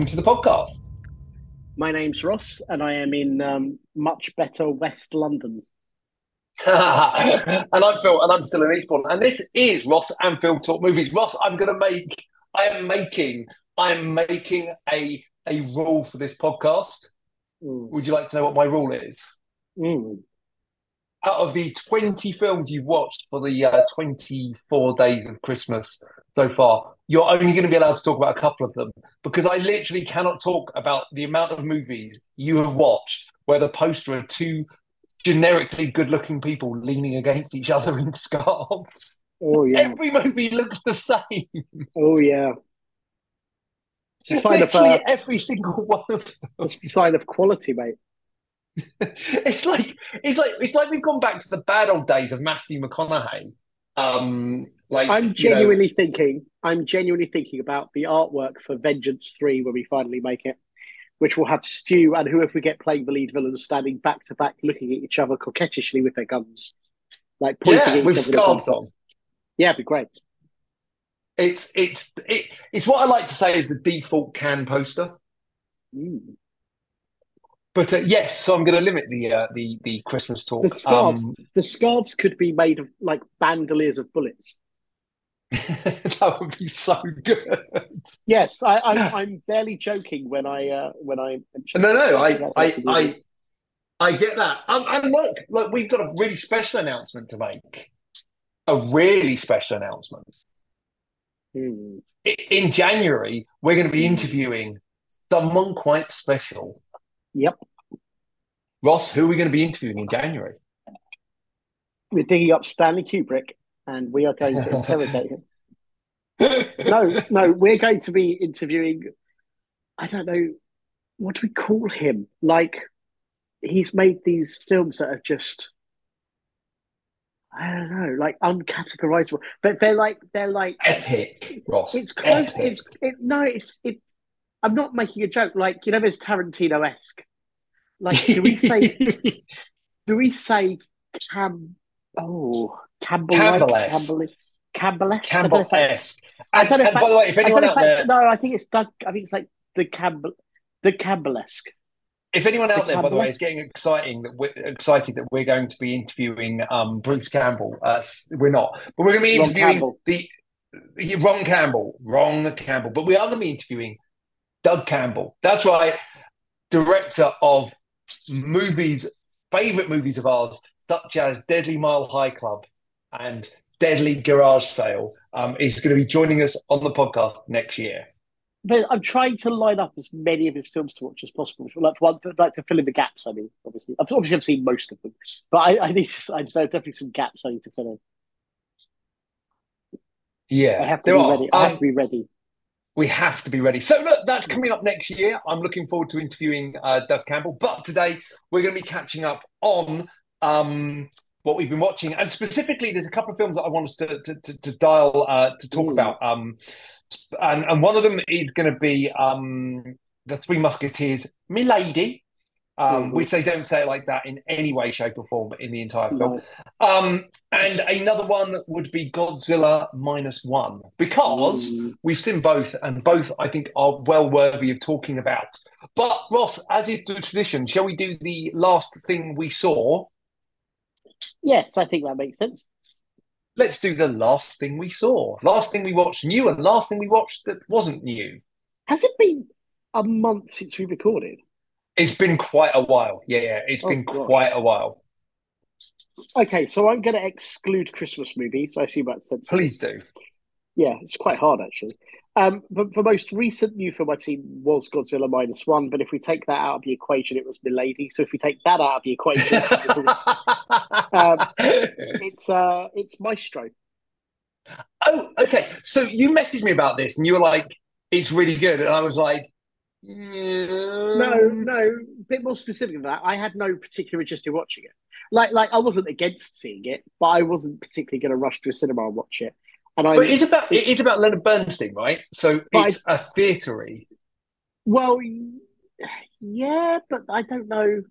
welcome to the podcast. My name's Ross, and I am in um, much better West London. and I'm Phil, and I'm still in Eastbourne. And this is Ross and Phil Talk Movies. Ross, I'm going to make, I am making, I am making a a rule for this podcast. Mm. Would you like to know what my rule is? Mm. Out of the 20 films you've watched for the uh, 24 days of Christmas so far, you're only going to be allowed to talk about a couple of them because I literally cannot talk about the amount of movies you have watched where the poster are two generically good looking people leaning against each other in scarves. Oh yeah, Every movie looks the same. oh yeah. It's a sign of uh, every single one of them. it's a sign of quality, mate. It's like it's like it's like we've gone back to the bad old days of Matthew McConaughey. Um, like I'm know, genuinely thinking. I'm genuinely thinking about the artwork for Vengeance Three when we finally make it, which will have Stu and whoever we get playing the lead villains standing back to back, looking at each other coquettishly with their guns, like pointing yeah, at each with other. with scarves on. Yeah, it'd be great. It's it's it, it's what I like to say is the default can poster. Mm. But uh, yes, so I'm going to limit the uh, the the Christmas talk. The scarves, Um, the scarves could be made of like bandoliers of bullets. that would be so good. Yes, I, I'm, I'm barely joking when I uh, when I No, no, I, I, I, I get that. Um, and look, look, we've got a really special announcement to make. A really special announcement. Hmm. In January, we're going to be interviewing someone quite special. Yep, Ross, who are we going to be interviewing in January? we're digging up Stanley Kubrick, and we are going to interrogate him. No, no, we're going to be interviewing. I don't know what do we call him. Like he's made these films that are just. I don't know, like uncategorizable, but they're like they're like Epic, Ross. it's close. Epic. It's it, no, it's it's. I'm not making a joke. Like you know, there's Tarantino esque. Like do we say do we say Cam? Oh, Campbell Campbell-esque. Campbell Campbell-esque. I don't know if that's- Campbell-esque. I And, don't know and if by the way, if anyone out there, no, I think it's Doug. I think it's like the Campbell, the Campbell-esque. if anyone out the there, by the way, is getting exciting that we're excited that we're going to be interviewing um, Bruce Campbell, uh, we're not, but we're going to be interviewing the the- Ron Campbell, Ron Campbell, but we are going to be interviewing Doug Campbell. That's right, director of movies, favorite movies of ours, such as Deadly Mile High Club and Deadly Garage Sale. Um, is going to be joining us on the podcast next year. But I'm trying to line up as many of his films to watch as possible. Like, one, like to fill in the gaps. I mean, obviously, I've, obviously, I've seen most of them, but I, I need. To, I, there are definitely some gaps I need to fill in. Yeah, I have to be are. ready. I have Um, to be ready. We have to be ready. So look, that's coming up next year. I'm looking forward to interviewing uh, Doug Campbell. But today we're going to be catching up on um, what we've been watching, and specifically, there's a couple of films that I want us to to, to, to dial uh, to talk Ooh. about. Um, and and one of them is going to be um, the Three Musketeers, Milady. Um, which they don't say it like that in any way, shape, or form in the entire film. Um, and another one would be Godzilla minus one, because Mm. We've seen both, and both I think are well worthy of talking about. But Ross, as is the tradition, shall we do the last thing we saw? Yes, I think that makes sense. Let's do the last thing we saw. Last thing we watched new, and last thing we watched that wasn't new. Has it been a month since we recorded? It's been quite a while. Yeah, yeah, it's Oh, been gosh. quite a while. Okay, so I'm going to exclude Christmas movies. I assume that's sensible. Please do. Yeah, it's quite hard actually. Um, but the most recent new film I'd seen was Godzilla minus one. But if we take that out of the equation, it was Milady. So if we take that out of the equation, Um, it's uh, it's Maestro. oh, okay. So you messaged me about this, and you were like, "It's really good," and I was like, No, "No, no, a bit more specific than that. I had no particular interest in watching it. Like, like I wasn't against seeing it, but I wasn't particularly going to rush to a cinema and watch it. And I, But it's about it is about Leonard Bernstein, right? So it's a theatery. well, yeah, but I don't know.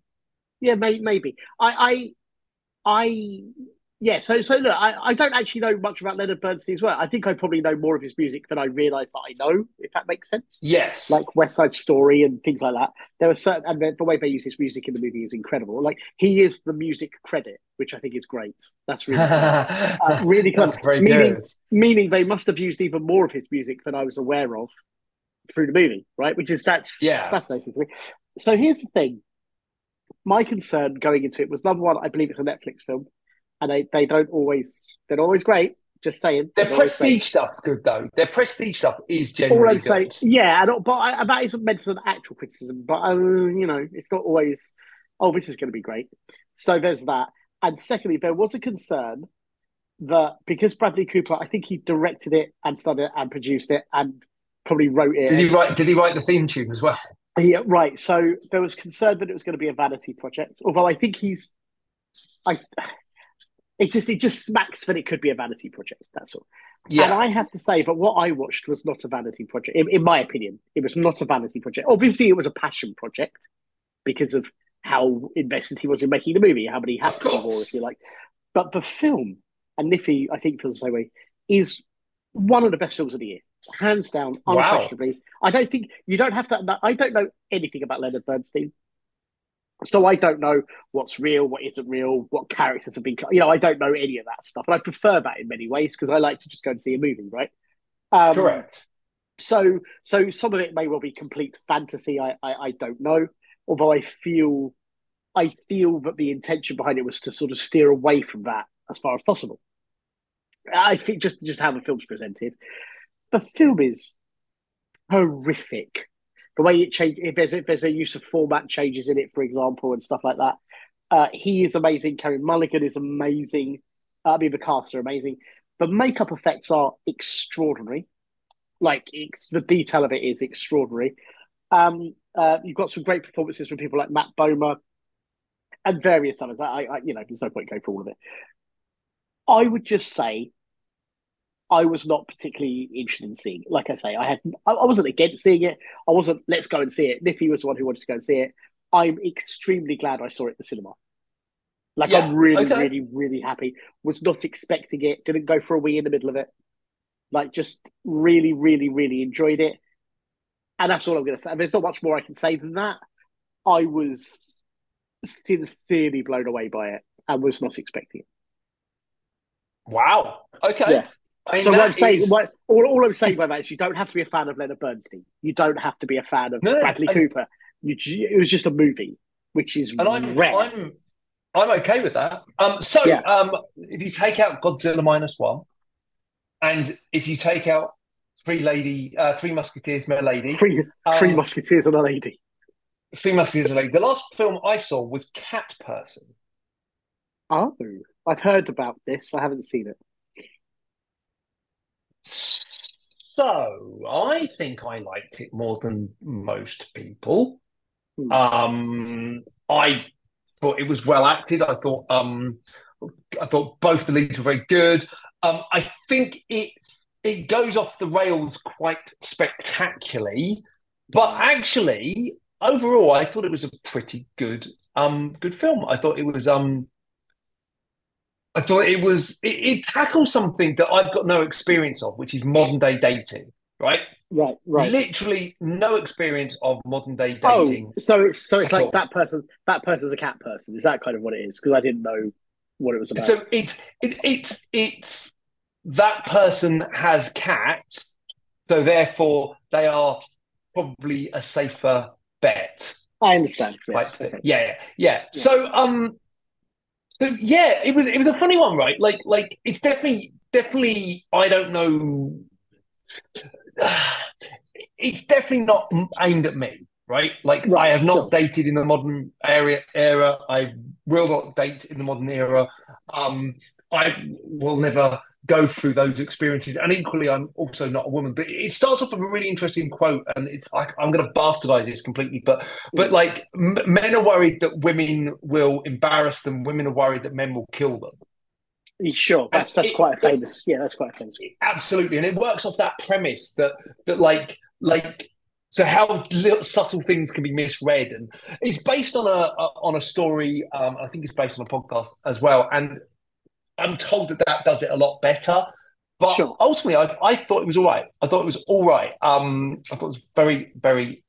Yeah, may, maybe. I, I, I yeah, so so look, I, I don't actually know much about Leonard Bernstein's work. I think I probably know more of his music than I realise that I know, if that makes sense. Yes. Like West Side Story and things like that. There are certain, and the, the way they use his music in the movie is incredible. Like he is the music credit, which I think is great. That's really, uh, really That's very meaning, good. meaning they must have used even more of his music than I was aware of through the movie, right? Which is that's Yeah. fascinating to me. So here's the thing. My concern going into it was number one, I believe it's a Netflix film, and they, they don't always they're always great. Just saying, Their they're always great. prestige stuff's good though. Their prestige stuff is All I'm good. yeah, and, but I, that isn't meant as an actual criticism. But uh, you know, it's not always. Oh, this is going to be great. So there's that. And secondly, there was a concern that because Bradley Cooper, I think he directed it and started it and produced it and probably wrote it. Did he write? Did he write the theme tune as well? Yeah, right. So there was concern that it was going to be a vanity project. Although I think he's, I, it just it just smacks that it could be a vanity project. That's all. And Yeah. I have to say, but what I watched was not a vanity project. In, in my opinion, it was not a vanity project. Obviously, it was a passion project because of how invested he was in making the movie, how many hats he wore, if you like. But the film, and Niffy, I think feels the same way, is one of the best films of the year, hands down, Wow. unquestionably. I don't think you don't have to. I don't know anything about Leonard Bernstein. So I don't know what's real, what isn't real, what characters have been. You know, I don't know any of that stuff, and I prefer that in many ways because I like to just go and see a movie, right? Um, Correct. So, so some of it may well be complete fantasy. I, I, I don't know. Although I feel, I feel that the intention behind it was to sort of steer away from that as far as possible. I think just just how the film's presented, the film is horrific. The way it changes, if there's if there's a use of format changes in it, for example, and stuff like that. Uh, he is amazing. Carey Mulligan is amazing. Uh, I mean, the cast are amazing. The makeup effects are extraordinary. Like the detail of it is extraordinary. Um, uh, you've got some great performances from people like Matt Bomer and various others. I, I, you know, there's no point going for all of it. I would just say I was not particularly interested in seeing it. Like I say, I had I, I wasn't against seeing it. I wasn't let's go and see it. Niffy was the one who wanted to go and see it. I'm extremely glad I saw it at the cinema. Like Yeah, I'm really, okay. really, really happy. Was not expecting it. Didn't go for a wee in the middle of it. Like just really, really, really enjoyed it. And that's all I'm going to say. There's not much more I can say than that. I was sincerely blown away by it and was not expecting it. Wow. Okay. Yeah. I mean, So what I'm saying, is- what, all, all I'm saying by that is you don't have to be a fan of Leonard Bernstein. You don't have to be a fan of No, Bradley and- Cooper. You, it was just a movie, which is and I'm rare. I'm I'm okay with that. Um, so Yeah. um, if you take out Godzilla minus one, and if you take out Three Lady, uh, Three Musketeers, My Lady, Three, um, three musketeers and a lady. Three Musketeers, My Lady. The last film I saw was Cat Person. Oh, I've heard about this. I haven't seen it. So I think I liked it more than most people. Hmm. Um, I thought it was well acted. I thought um, I thought both the leads were very good. Um, I think it it goes off the rails quite spectacularly, but actually overall, I thought it was a pretty good um good film. I thought it was um. I thought it was it, it tackles something that I've got no experience of, which is modern day dating, right? Right, right. Literally no experience of modern day dating. Oh, dating. so it's so it's like all. that person. That person's a cat person. Is that kind of what it is? Because I didn't know what it was about. So it's it, it's it's that person has cats, so therefore they are probably a safer bet. I understand. Yes. okay. Yeah, yeah, yeah. So um, so yeah, it was it was a funny one, right? Like like it's definitely definitely I don't know. It's definitely not aimed at me, right? Like I have not dated in the modern area era. I will not date in the modern era. Um, I will never go through those experiences. And equally, I'm also not a woman. But it starts off with a really interesting quote, and it's like I'm going to bastardize this completely, but but like m- men are worried that women will embarrass them. Women are worried that men will kill them. Sure, that's that's It- quite a famous. Yeah, that's quite a famous. Absolutely, and it works off that premise that that like like so how little subtle things can be misread, and it's based on a, a on a story. Um, I think it's based on a podcast as well, and I'm told that that does it a lot better. But Sure. ultimately, I, I thought it was all right. I thought it was all right. Um, I thought it was very, very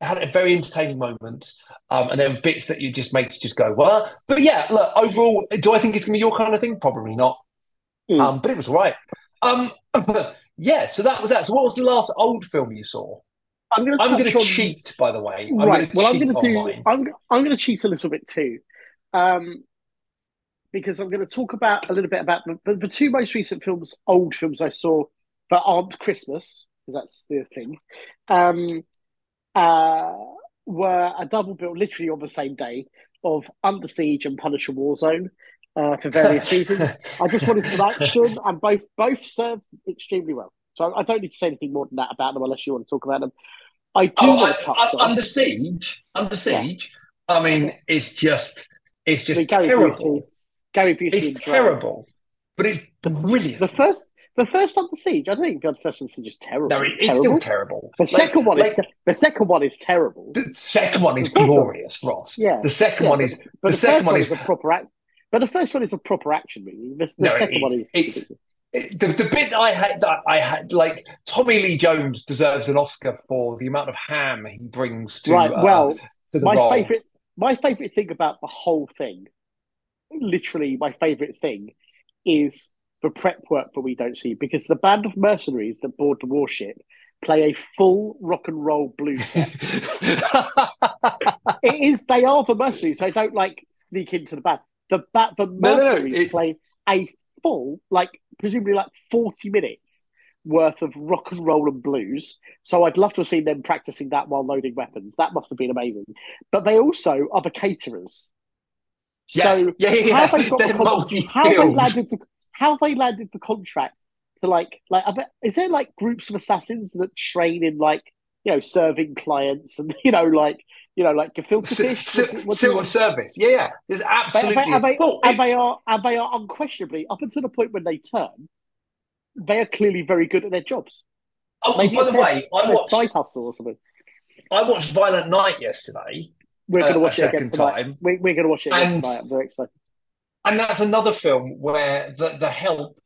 it had a very entertaining moment. Um, and then bits that you just make you just go, well. But yeah, look, overall, do I think it's gonna be your kind of thing? Probably not. Mm. Um, but it was all right. Um, yeah, so that was that. So what was the last old film you saw? I'm going to I'm gonna on cheat, by the way. I'm right. gonna Well, I'm going to do. I'm I'm going to cheat a little bit too, um, because I'm going to talk about a little bit about the, the, the two most recent films, old films I saw that aren't Christmas, because that's the thing. Um, uh, were a double bill, literally on the same day, of Under Siege and Punisher Warzone. Uh, for various reasons, I just wanted some action, and both both served extremely well. So I don't need to say anything more than that about them, unless you want to talk about them. I do Oh, want I- to touch I- on. Under Siege, Under Siege. I mean, it's just, it's just terrible. Gary Busey It's terrible, but it's The first, the first Under Siege. I don't think the first Under Siege is terrible. No, it, It's it's still terrible. terrible. The Like- second one is the second one is terrible. the second one is The first one- glorious, Ross. Yeah, The second yeah, one is But the the, second one one is is a proper act. But the first one is a proper action movie. The, the No, second it- one is. it's- it- the the bit that I had that I had like Tommy Lee Jones deserves an Oscar for the amount of ham he brings to right. uh, Well, to the my role. favorite, my favorite thing about the whole thing, literally, my favorite thing, is the prep work that we don't see because the band of mercenaries that board the warship play a full rock and roll blues set. it is they are the mercenaries. They don't like sneak into the band. The ba- the no, no, mercenaries it- play a full, like presumably like forty minutes worth of rock and roll and blues. So I'd love to have seen them practicing that while loading weapons. That must have been amazing. But they also are the caterers. Yeah, So yeah, yeah, how they got They're the con- how they landed the how they landed the contract to like like I bet, is there like groups of assassins that train in like you know serving clients and you know like you know like gefilte fish? si- What do- what do you Civil service, yeah, yeah. There's absolutely. and, they, and it- they are and they are unquestionably up until the point when they turn they are clearly very good at their jobs. Oh, maybe by the way, I watched side hustle or something. I watched Violent Night yesterday, we're going to watch it again tonight time. we, we're going to watch it again And- tonight I'm very excited and that's another film where the the help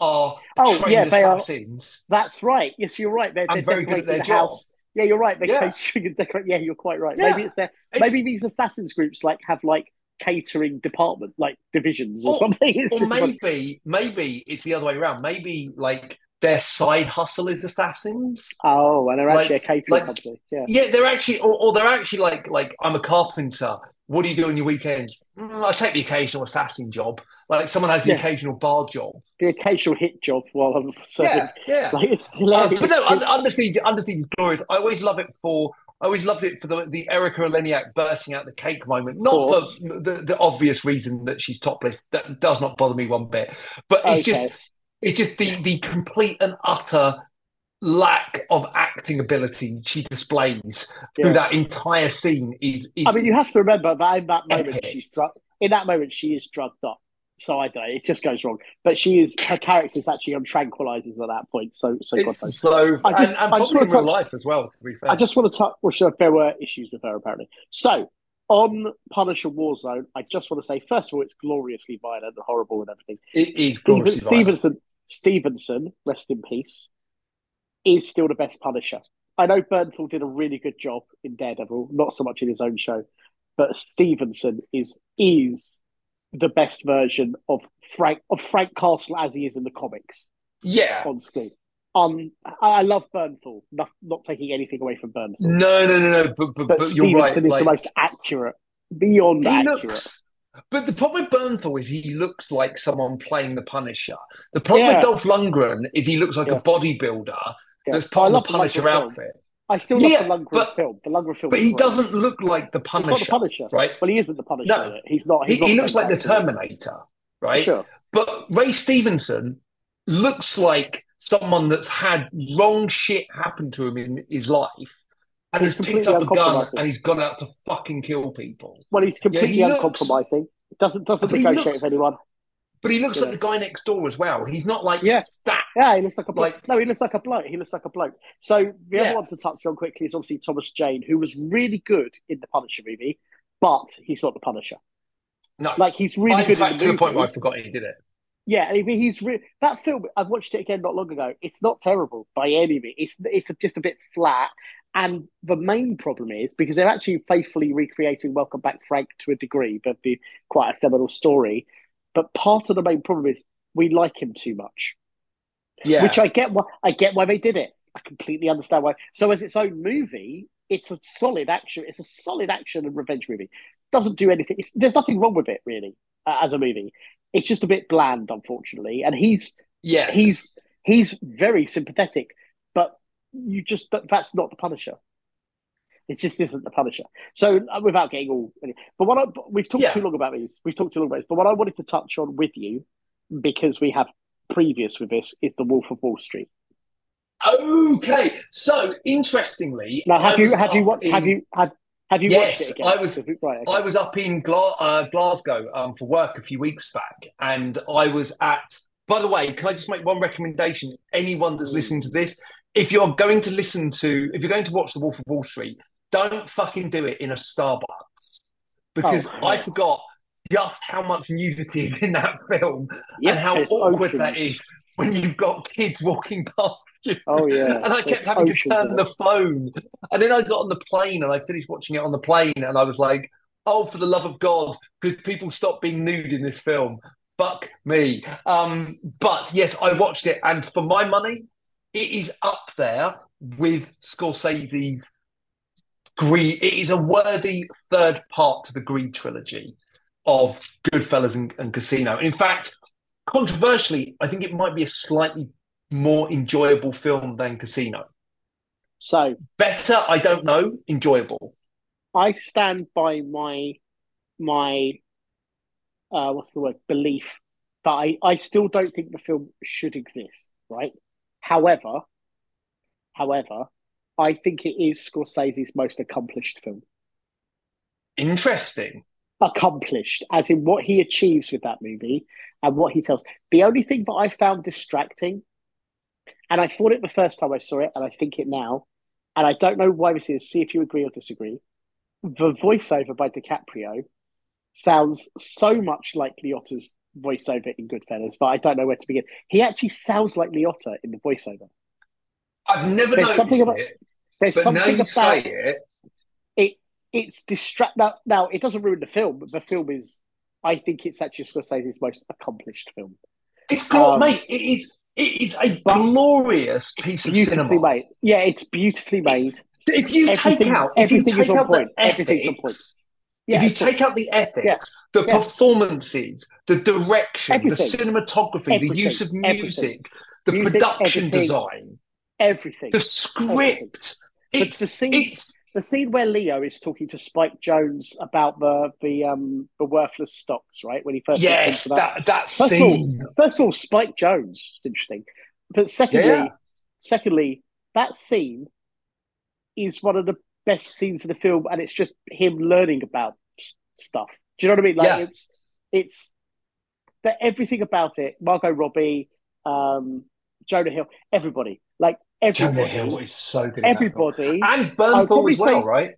are Oh, trained yeah, they are- assassins. That's right. Yes, you're right. They're, they're very good decorating at their the job. house. Yeah, you're right. They're Yeah. catering. Yeah, you're quite right. Yeah. Maybe it's their. It's- Maybe these assassins groups like have like catering department, like divisions or Or- something. It's or maybe maybe it's the other way around. Maybe like their side hustle is assassins. Oh, and they're actually like- a catering like- company. Yeah. Yeah, they're actually, or, or they're actually like, like I'm a carpenter. What do you do on your weekends? Mm, I take the occasional assassin job. Like someone has the Yeah. occasional bar job. The occasional hit job while I'm serving. Yeah, yeah. Like it's Uh, but no, Un- Under Siege, Under Siege is glorious. I always love it for. I always loved it for the the Erika Eleniak bursting out the cake moment, not for the, the obvious reason that she's topless. That does not bother me one bit. But it's just Okay. It's just the the complete and utter lack of acting ability she displays through Yeah. that entire scene is is I mean, you have to remember that in that moment Epic. she's. In that moment, she is drugged up. So I don't. know, It just goes wrong. But she is. Her character is actually on tranquilizers at that point. So so God knows. so I just- and, and I just wanna touch- life as well. To be fair, I just want to touch. Well, sure, there were issues with her apparently. So on Punisher Warzone, I just want to say first of all, it's gloriously violent and horrible and everything. it is Steven, gloriously violent. Stevenson, Stevenson, rest in peace, is still the best Punisher. I know Bernthal did a really good job in Daredevil, not so much in his own show, but Stevenson is is the best version of Frank of Frank Castle as he is in the comics Yeah, on screen. Um, I love Bernthal, not not taking anything away from Bernthal. no, no, no, no. But but, but, but you're right. Stevenson is like- the most accurate, beyond he accurate. looks. But the problem with Bernthal is he looks like someone playing the Punisher. The problem Yeah. with Dolph Lundgren is he looks like Yeah. a bodybuilder Yeah. that's part of the the Punisher film. outfit. I still love Yeah, the Lundgren but- film. The Lundgren film, But he great. doesn't look like the Punisher. He's not the Punisher, right? Well, he isn't the Punisher. No. He's not. He, not he looks like the. Terminator, right? Sure. But Ray Stevenson looks like someone that's had wrong shit happen to him in his life and He's has picked up a gun and he's gone out to fucking kill people. Well, he's completely he looks- uncompromising. Doesn't doesn't negotiate looks- with anyone. But he looks Yeah. like the guy next door as well. He's not like Yeah. stacked. Yeah, he looks like a bloke. Like- no, he looks like a bloke. He looks like a bloke. So the Yeah. other one to touch on quickly is obviously Thomas Jane, who was really good in the Punisher movie, but he's not the Punisher. No, Like he's really in good. fact, in to the point where I forgot he did it. Yeah, and he's re- that film. I've watched it again not long ago. It's not terrible by any means. It's it's just a bit flat. And the main problem is because they're actually faithfully recreating Welcome Back Frank to a degree, but the quite a seminal story. But part of the main problem is we like him too much, Yeah, which I get. Why I get why they did it. I completely understand why. So as its own movie, it's a solid action. It's a solid action and revenge movie. Doesn't do anything. It's, there's nothing wrong with it really uh, as a movie. It's just a bit bland, unfortunately. And he's yeah, he's he's very sympathetic, but you just that's not the Punisher. It just isn't the Punisher. So uh, without getting all, but what I, we've talked Yeah. too long about these. We've talked too long about this. But what I wanted to touch on with you, because we have previous with this, is the Wolf of Wall Street. Okay, so interestingly, Now, have I you have you watched have you had have you Yes, watched it again? I was- right. okay. I was up in Gla- uh, Glasgow um, for work a few weeks back, and I was at. By the way, can I just make one recommendation? Anyone that's Mm. listening to this, if you're going to listen to, if you're going to watch The Wolf of Wall Street, don't fucking do it in a Starbucks because Oh, I forgot just how much nudity is in that film Yep, and how awkward that oceans. is when you've got kids walking past you. Oh yeah, And I kept having to turn the phone. And then I got on the plane and I finished watching it on the plane. And I was like, oh, for the love of God, could people stop being nude in this film? Fuck me. Um, but yes, I watched it. And for my money, it is up there with Scorsese's Greed. It is a worthy third part to the Greed trilogy of Goodfellas and, and Casino. In fact, controversially, I think it might be a slightly more enjoyable film than Casino. So Better, I don't know. Enjoyable. I stand by my my uh what's the word belief that I, I still don't think the film should exist, right? However, however, I think it is Scorsese's most accomplished film. Interesting. Accomplished, as in what he achieves with that movie and what he tells. The only thing that I found distracting, and I thought it the first time I saw it, and I think it now, and I don't know why this is, see if you agree or disagree. The voiceover by DiCaprio sounds so much like Liotta's voiceover in Goodfellas, but I don't know where to begin. He actually sounds like Liotta in the voiceover. I've never There's noticed something about- it, There's but now something you about say it, it. It's distract now. Now it doesn't ruin the film, but the film is. I think it's actually Scorsese's most accomplished film. it's glor- Um, mate. It is. It is a glorious piece of Beautifully cinema. made. Yeah, it's beautifully made. If you take out, everything take is on point. Everything's on point. Yeah, if you take out the ethics, Yeah. the Yeah. performances, the direction, Everything. the cinematography, the use of Everything. music, the Music, production design, everything. the script, it's the scene, it's the scene where Leo is talking to Spike Jonze about the the um the worthless stocks, right? When he first yes, that. that that First of all, scene. First of all, Spike Jonze is interesting, but secondly, secondly, that scene is one of the best scenes in the film, and it's just him learning about stuff. Do you know what I mean? Like Yeah. it's it's that everything about it. Margot Robbie, um, Jonah Hill, everybody, like Jonah everybody, Hill is so good. in that film. everybody. and probably as well, say- right?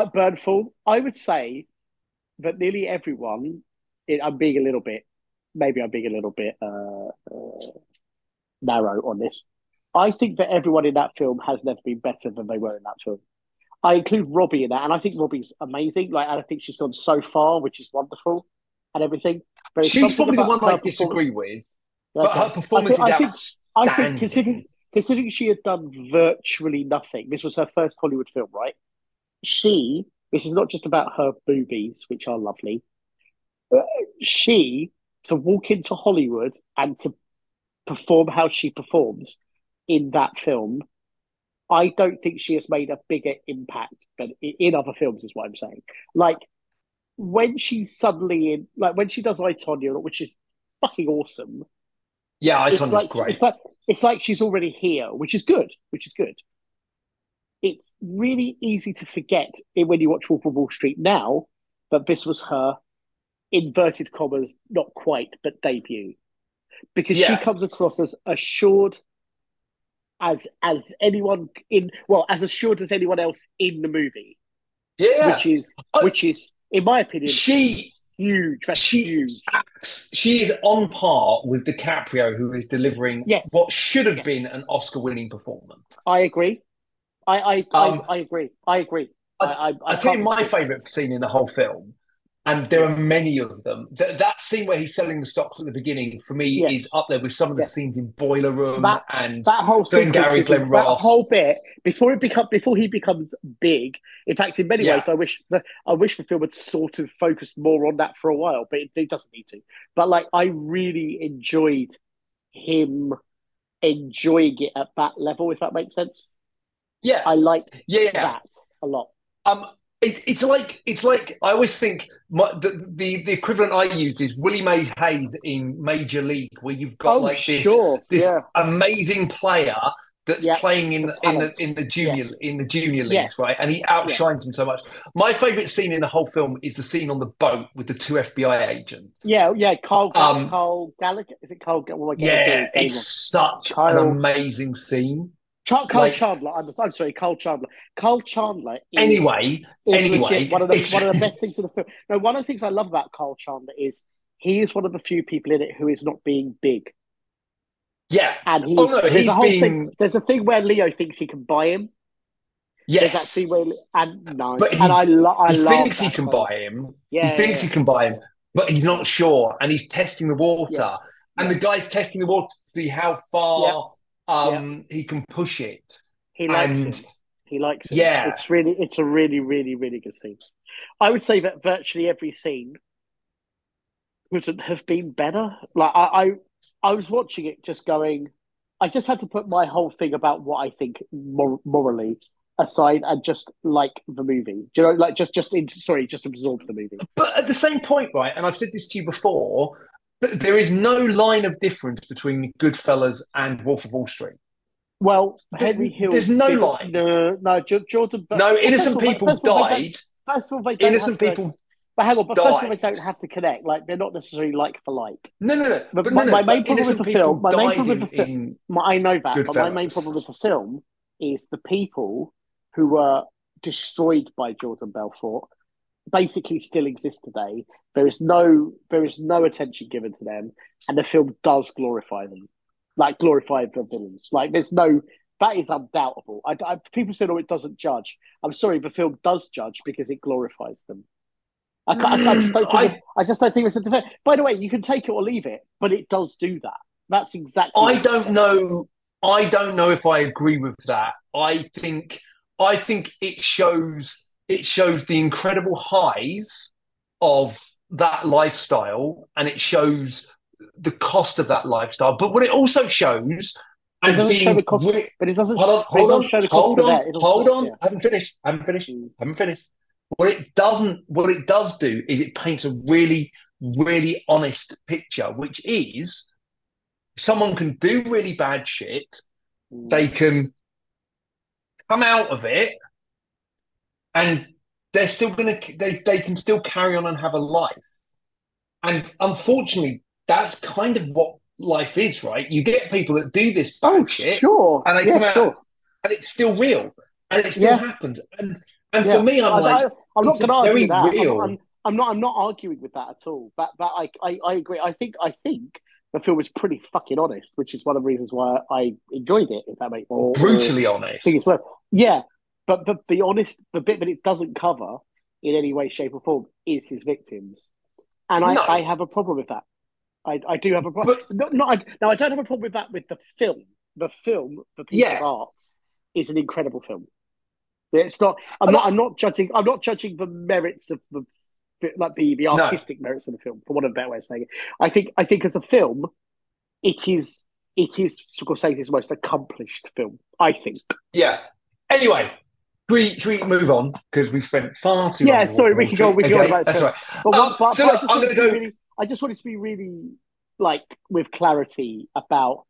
At Bernthal, I would say that nearly everyone. It, I'm being a little bit, maybe I'm being a little bit uh, uh, narrow on this. I think that everyone in that film has never been better than they were in that film. I include Robbie in that, and I think Robbie's amazing. Like, and I think she's gone so far, which is wonderful, and everything. But She's probably the one I disagree with, but her performance I think, is I think, I think considering considering she had done virtually nothing, this was her first Hollywood film, right? She, this is not just about her boobies, which are lovely. She to walk into Hollywood and to perform how she performs in that film, I don't think she has made a bigger impact than in, other films. Is what I'm saying. Like when she's suddenly in, like when she does I Tonya, which is fucking awesome yeah, I it's like great. it's like it's like she's already here, which is good, which is good. It's really easy to forget it when you watch Wolf of Wall Street now that this was her inverted commas, not quite, but debut, because Yeah. she comes across as assured as as anyone in well as assured as anyone else in the movie, yeah, which is I- which is in my opinion she huge. She- huge. She is on par with DiCaprio, who is delivering Yes. what should have Yes. been an Oscar-winning performance. I agree. I I, Um, I, I agree. I agree. I, I, I I tell you my favourite scene in the whole film, and there are many of them. Th- that scene where he's selling the stocks at the beginning, for me, Yes. is up there with some of the Yes. scenes in Boiler Room That- and That whole Glenn sequence, Gary, Glenn that Ross. whole bit before it become before he becomes big. In fact, in many Yeah. ways, I wish the I wish the film had sort of focused more on that for a while, but it, it doesn't need to. But like, I really enjoyed him enjoying it at that level. If that makes sense, yeah, I liked yeah, yeah. that a lot. Um, it, it's like it's like I always think my, the, the the equivalent I use is Willie May Hayes in Major League, where you've got oh, like this sure, this yeah, amazing player that's Yeah, playing in the the, in the in the junior Yes. in the junior leagues, Yes. right? And he outshines them so much. My favorite scene in the whole film is the scene on the boat with the two FBI agents. yeah, yeah. Carl, Um, Carl Gallagher. Is it Carl? Well, Yeah, it's such Kyle- an amazing scene. Char- Carl like- Chandler. I'm, I'm sorry, Carl Chandler. Carl Chandler. Is, Anyway, is anyway, one of the one of the best things in the film. No, one of the things I love about Carl Chandler is he is one of the few people in it who is not being big, yeah, and he. Oh, no, there's he's a whole being- thing. There's a thing where Leo thinks he can buy him. There's that yes. scene where and no, But he- and I, lo- I he thinks he can buy him. Yeah, he thinks yeah, he can buy him, but he's not sure, and he's testing the water. Yes. And the guy's testing the water to see how far Yeah. um, he can push it. He likes and- it. He likes it. Yeah. It's really, it's a really, really, really good scene. I would say that virtually every scene couldn't have been better. Like I, I, I was watching it, just going. I just had to put my whole thing about what I think mor- morally aside and just like the movie. Do you know, like just, just in, sorry, just absorb the movie. But at the same point, right, and I've said this to you before, th- there is no line of difference between Goodfellas and Wolf of Wall Street. Well, Henry Hill. there's no line. No, no, Jo- Jordan. but- No, innocent people first of all, they don't- died. First of all, they Innocent have to- people. But hang on, but first of all, they don't have to connect. Like they're not necessarily like for like. No, no, no. But But, my- no, my main but problem with the film- my main problem in, with the film, I know that, but my main problem with the film is the people who were destroyed by Jordan Belfort basically still exist today. There is no there is no attention given to them, and the film does glorify them, like glorify the villains. Like there's no that is undoubtable. I, I, people say, "Oh, it doesn't judge." I'm sorry, the film does judge because it glorifies them. I, I, I just don't. Think I- it's- I, just don't think it's a defense. By the way, you can take it or leave it, but it does do that. That's exactly. I don't know. I don't know if I agree with that. I think I think it shows it shows the incredible highs of that lifestyle, and it shows the cost of that lifestyle. But what it also shows, It doesn't being show the cost, but it doesn't. hold on, hold on, show the cost hold of on, that. Hold on. yeah. I haven't finished. I haven't finished. Mm. I haven't finished. What it doesn't, what it does do is it paints a really, really honest picture, which is someone can do really bad shit. Mm. They can come out of it, and they're still gonna. They they can still carry on and have a life. And unfortunately, that's kind of what life is, right? You get people that do this Oh, shit, sure. and they yeah, come out sure. and it's still real, and it still Yeah. happens. And and Yeah. for me, I'm I, like, I, am not going to argue that. I'm- I'm, I'm not. I'm not arguing with that at all. But but I, I I agree. I think I think the film was pretty fucking honest, which is one of the reasons why I enjoyed it. If that makes or, or brutally honest. think it's worth. Yeah, but but the honest, the bit that it doesn't cover in any way, shape, or form is his victims, and I, No. I have a problem with that. I, I do have a problem. Not, not, now, I don't have a problem with that with the film. The film, the piece Yeah. of art, is an incredible film. It's not. I'm not. I'm not judging. I'm not judging the merits of the, like the the No. artistic merits of the film. For want of a better way of saying it, I think. I think as a film, it is. It is Scorsese's most accomplished film. I think. Yeah. Anyway, we, should we move on because we've spent far too long. Yeah, sorry, we can go- we can go Okay, about it. That's right. But, Um, what, but, so but I just I'm wanted going to to be go. really, I just wanted to be really like with clarity about.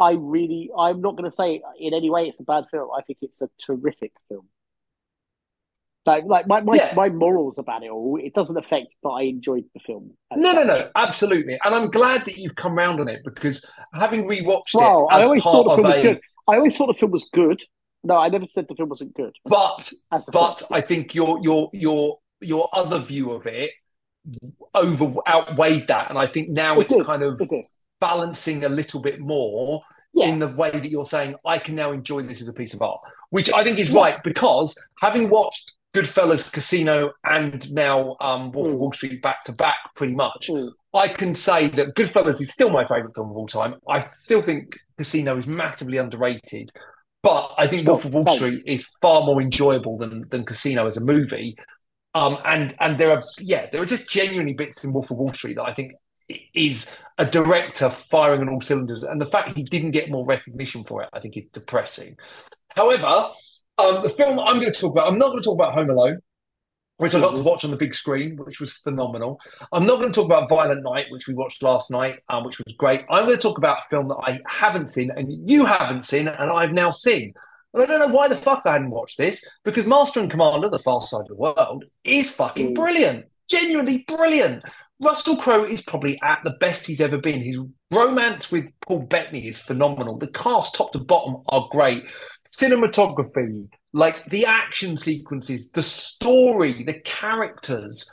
I really, I'm not going to say in any way it's a bad film. I think it's a terrific film. Like, like my my, Yeah. my morals about it all, it doesn't affect, but I enjoyed the film. No, no, no, absolutely. And I'm glad that you've come round on it because having rewatched Well, it I always thought the film was good. I always thought the film was good. No, I never said the film wasn't good. but but film. I think your your your your other view of it over outweighed that, and I think now It it's did. kind of It balancing a little bit more Yeah. in the way that you're saying I can now enjoy this as a piece of art, which I think is Yeah. right because having watched Goodfellas, Casino, and now um, Wolf of Mm. Wall Street back to back, pretty much, Mm. I can say that Goodfellas is still my favorite film of all time. I still think Casino is massively underrated, but I think Wolf of Wall. Street is far more enjoyable than than Casino as a movie. Um, and and there are yeah, there are just genuinely bits in Wolf of Wall Street that I think is a director firing on all cylinders, and the fact he didn't get more recognition for it, I think, is depressing. However, um, the film I'm going to talk about, I'm not going to talk about Home Alone, which I got to watch on the big screen, which was phenomenal. I'm not going to talk about Violent Night, which we watched last night, um, which was great. I'm going to talk about a film that I haven't seen and you haven't seen, and I've now seen. And I don't know why the fuck I hadn't watched this because Master and Commander, The Far Side of the World, is fucking Mm. brilliant. Genuinely brilliant. Russell Crowe is probably at the best he's ever been. His romance with Paul Bettany is phenomenal. The cast, top to bottom, are great. Cinematography, like the action sequences, the story, the characters.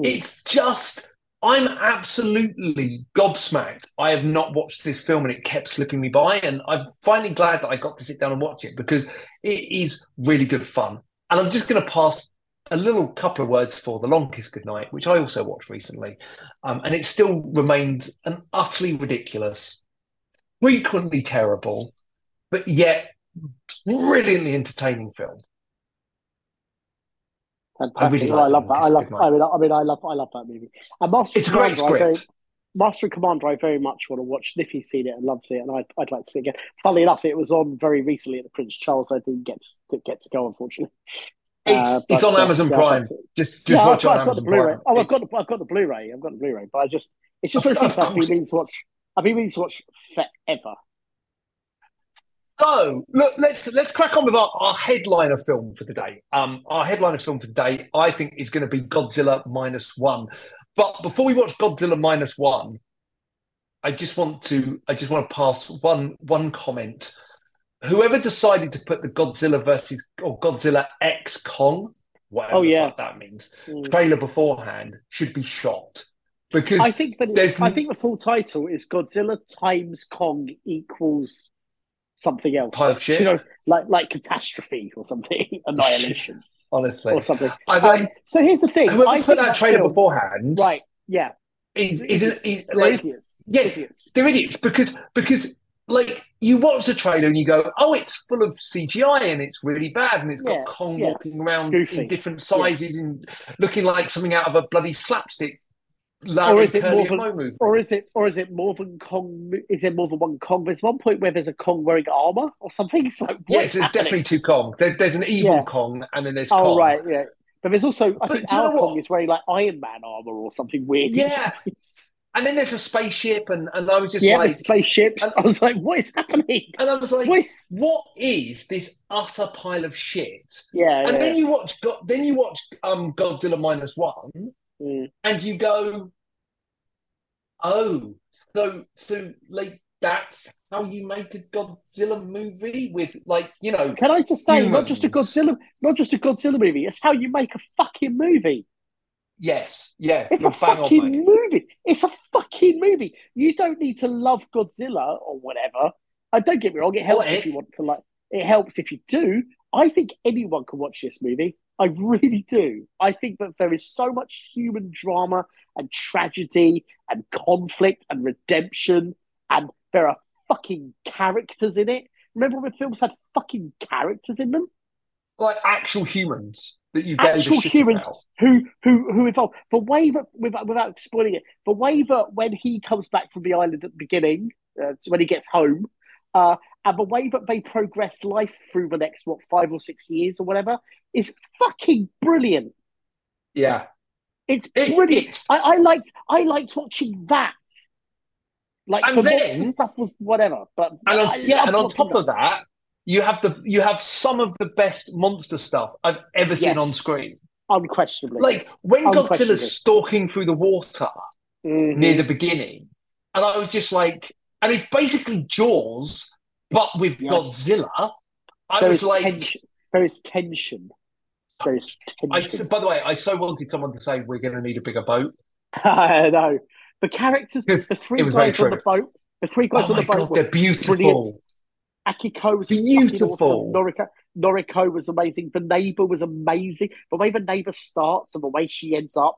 Mm. It's just, I'm absolutely gobsmacked. I have not watched this film and it kept slipping me by. And I'm finally glad that I got to sit down and watch it because it is really good fun. And I'm just going to pass a little couple of words for The Long Kiss Goodnight, which I also watched recently. Um, and it still remains an utterly ridiculous, frequently terrible, but yet brilliantly entertaining film. Fantastic. I really Well, I love that. I love. I mean, I mean, I love. I love that movie. And Master It's a great I very. Master and Commander, I very much want to watch. Niffy's seen it and loves it, and I'd, I'd like to see it again. Funnily enough, it was on very recently at the Prince Charles. I didn't get to get to go, unfortunately. It's, Uh, it's on uh, Amazon yeah, Prime. Just just yeah, watch I've, on I've got the Amazon Blu-ray. Prime. Oh, I've got the I've got the Blu-ray. I've got the Blu-ray, but I just it's just Of- of something I've been meaning to watch. I've been meaning to watch forever. So look, let's let's crack on with our, our headliner film for the day. Um, our headliner film for the day, I think, is going to be Godzilla minus one. But before we watch Godzilla minus one, I just want to I just want to pass one one comment. Whoever decided to put the Godzilla versus or Godzilla X Kong, whatever Oh, yeah. that means, Mm. trailer beforehand should be shot because I think that I think the full title is Godzilla times Kong equals something else. Pile of shit? You know, like like catastrophe or something, annihilation honestly, or something. I Um, so here's the thing. I put that trailer film- beforehand, right? Yeah, is is, is, is like idiots. yeah, idiots. they're idiots because because like you watch the trailer and you go, oh, it's full of CGI and it's really bad and it's got Yeah, Kong yeah. walking around Goofy. in different sizes and looking like something out of a bloody slapstick Larry Or is it Curly more and of Moe movie. Or is it, or is it more than Kong? Is it more than one Kong? There's one point where there's a Kong wearing armor or something. It's like, yes, there's definitely two Kongs. There, there's an evil Yeah. Kong and then there's Oh Kong. right, yeah. But there's also, I But think our Kong is wearing like Iron Man armor or something weird. Yeah. And then there's a spaceship and, and I was just yeah, like, spaceships. and- I was like, what is happening? and I was like, What is- what is this utter pile of shit? Yeah, And yeah. then you watch, Go- then you watch um, Godzilla minus one, Mm. and you go, oh, so so like that's how you make a Godzilla movie with like you know Can I just say, not just a Godzilla, not just a Godzilla movie. It's how you make a fucking movie. yes yeah It's a bang on, fucking movie. It's a fucking movie. You don't need to love Godzilla or whatever. I don't get me wrong. It helps if you want to like. It helps if you do. I think anyone can watch this movie. I really do. I think that there is so much human drama and tragedy and conflict and redemption, and there are fucking characters in it. Remember when films had fucking characters in them? like actual humans that you gave Actual humans about. who who who evolve. The way that without, without spoiling it, the way that when he comes back from the island at the beginning, uh, when he gets home, uh, and the way that they progress life through the next what five or six years or whatever is fucking brilliant. Yeah, It's It- brilliant. it's- I, I liked I liked watching that. Like And the then- stuff was whatever, but and on, I yeah, and on top of that, you have the you have some of the best monster stuff I've ever seen Yes. on screen. unquestionably. Like when Unquestionably. Godzilla's stalking through the water Mhm. near the beginning, and I was just like, and it's basically Jaws, but with Yes. Godzilla. I There was like, tension. There is tension. there's I, tension. by the way, I so wanted someone to say we're going to need a bigger boat. I know the characters, the three it was very guys on the boat, the three guys Oh on the boat god, they're beautiful. brilliant. Akiko was Beautiful. Noriko, Noriko was amazing. The neighbor was amazing. The way the neighbor starts and the way she ends up.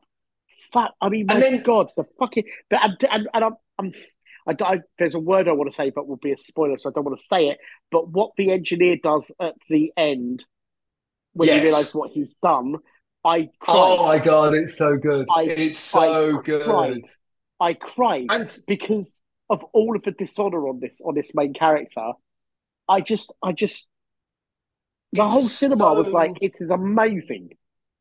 Fuck, I mean, my And then- God, the fucking. But and, and, and I'm, I'm I, I, there's a word I want to say, but will be a spoiler, so I don't want to say it. But what the engineer does at the end, when you Yes. realise what he's done, I cried. Oh my god, it's so good. I- it's so I good. cried. I cried And because of all of the dishonor on this on this main character. I just, I just, the It's whole cinema was like, it is amazing,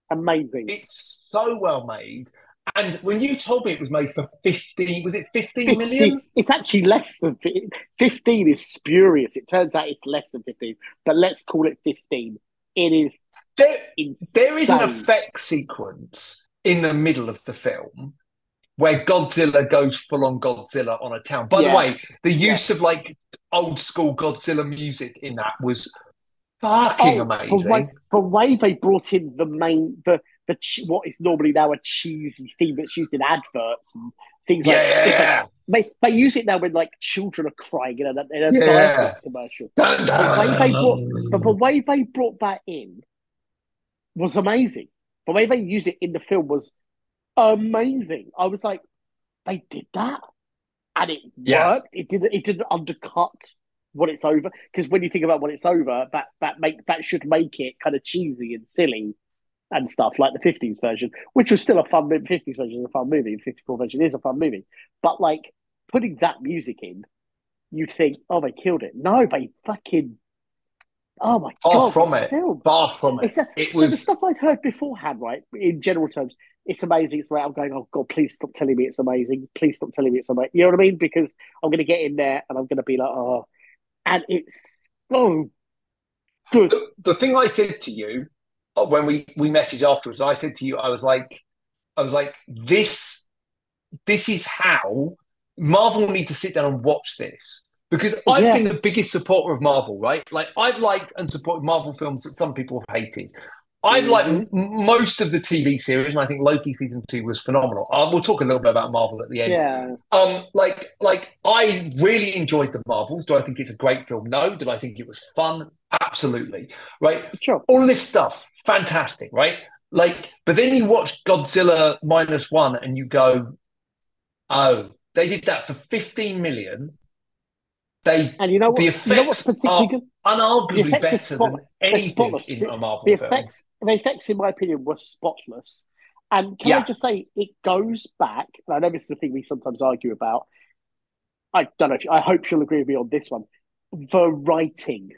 amazing. it's so well made. And when you told me it was made for 50, was it 15 50 million? It's actually less than fi- fifteen. Is spurious. It turns out it's less than fifteen, but let's call it fifteen. It is There, insane. there is an effect sequence in the middle of the film where Godzilla goes full on Godzilla on a town. By Yeah. the way, the use Yes. of like old school Godzilla music in that was fucking Oh, amazing. The way, the way they brought in the main, the the what is normally now a cheesy theme that's used in adverts and things yeah, like yeah, it's like- yeah. They they use it now when like children are crying in a, in a Yeah. commercial. Dun, The way they brought, but the way they brought that in was amazing. The way they use it in the film was amazing. I was like, they did that, and it Yeah. worked. It didn't. It didn't undercut what it's over. Because when you think about what it's over, that that make that should make it kind of cheesy and silly and stuff like the fifties version, which was still a fun movie. Fifties version is a fun movie. The fifty four version is a fun movie. But like putting that music in, you'd think, oh, they killed it. No, they fucking. Oh my Far god! from it. Film. Far from it. A, It so the stuff I'd heard beforehand, right? In general terms, it's amazing. It's like I'm going, oh god, please stop telling me it's amazing. Please stop telling me it's amazing. You know what I mean? Because I'm going to get in there and I'm going to be like, oh, and it's so good. the, the thing I said to you Oh, when we we messaged afterwards, I said to you, I was like, I was like, this, this is how Marvel need to sit down and watch this because I've Yeah. been the biggest supporter of Marvel, right? Like I've liked and supported Marvel films that some people have hated. I've liked Mhm. m- most of the TV series, and I think Loki season two was phenomenal. Uh, we'll talk a little bit about Marvel at the end. Yeah, Um, like, like I really enjoyed the Marvels. Do I think it's a great film? No. Did I think it was fun? Absolutely. Right sure. all this stuff, fantastic, right? Like, but then you watch Godzilla minus one and you go, oh, they did that for 15 million. They And you know what? The you know what's effects particularly are good? unarguably effects better spot- than anything spotless. in a Marvel The film. effects, the effects, in my opinion, were spotless. And can I just say, it goes back. And I know this is the thing we sometimes argue about. I don't know. If, I hope you'll agree with me on this one. The writing,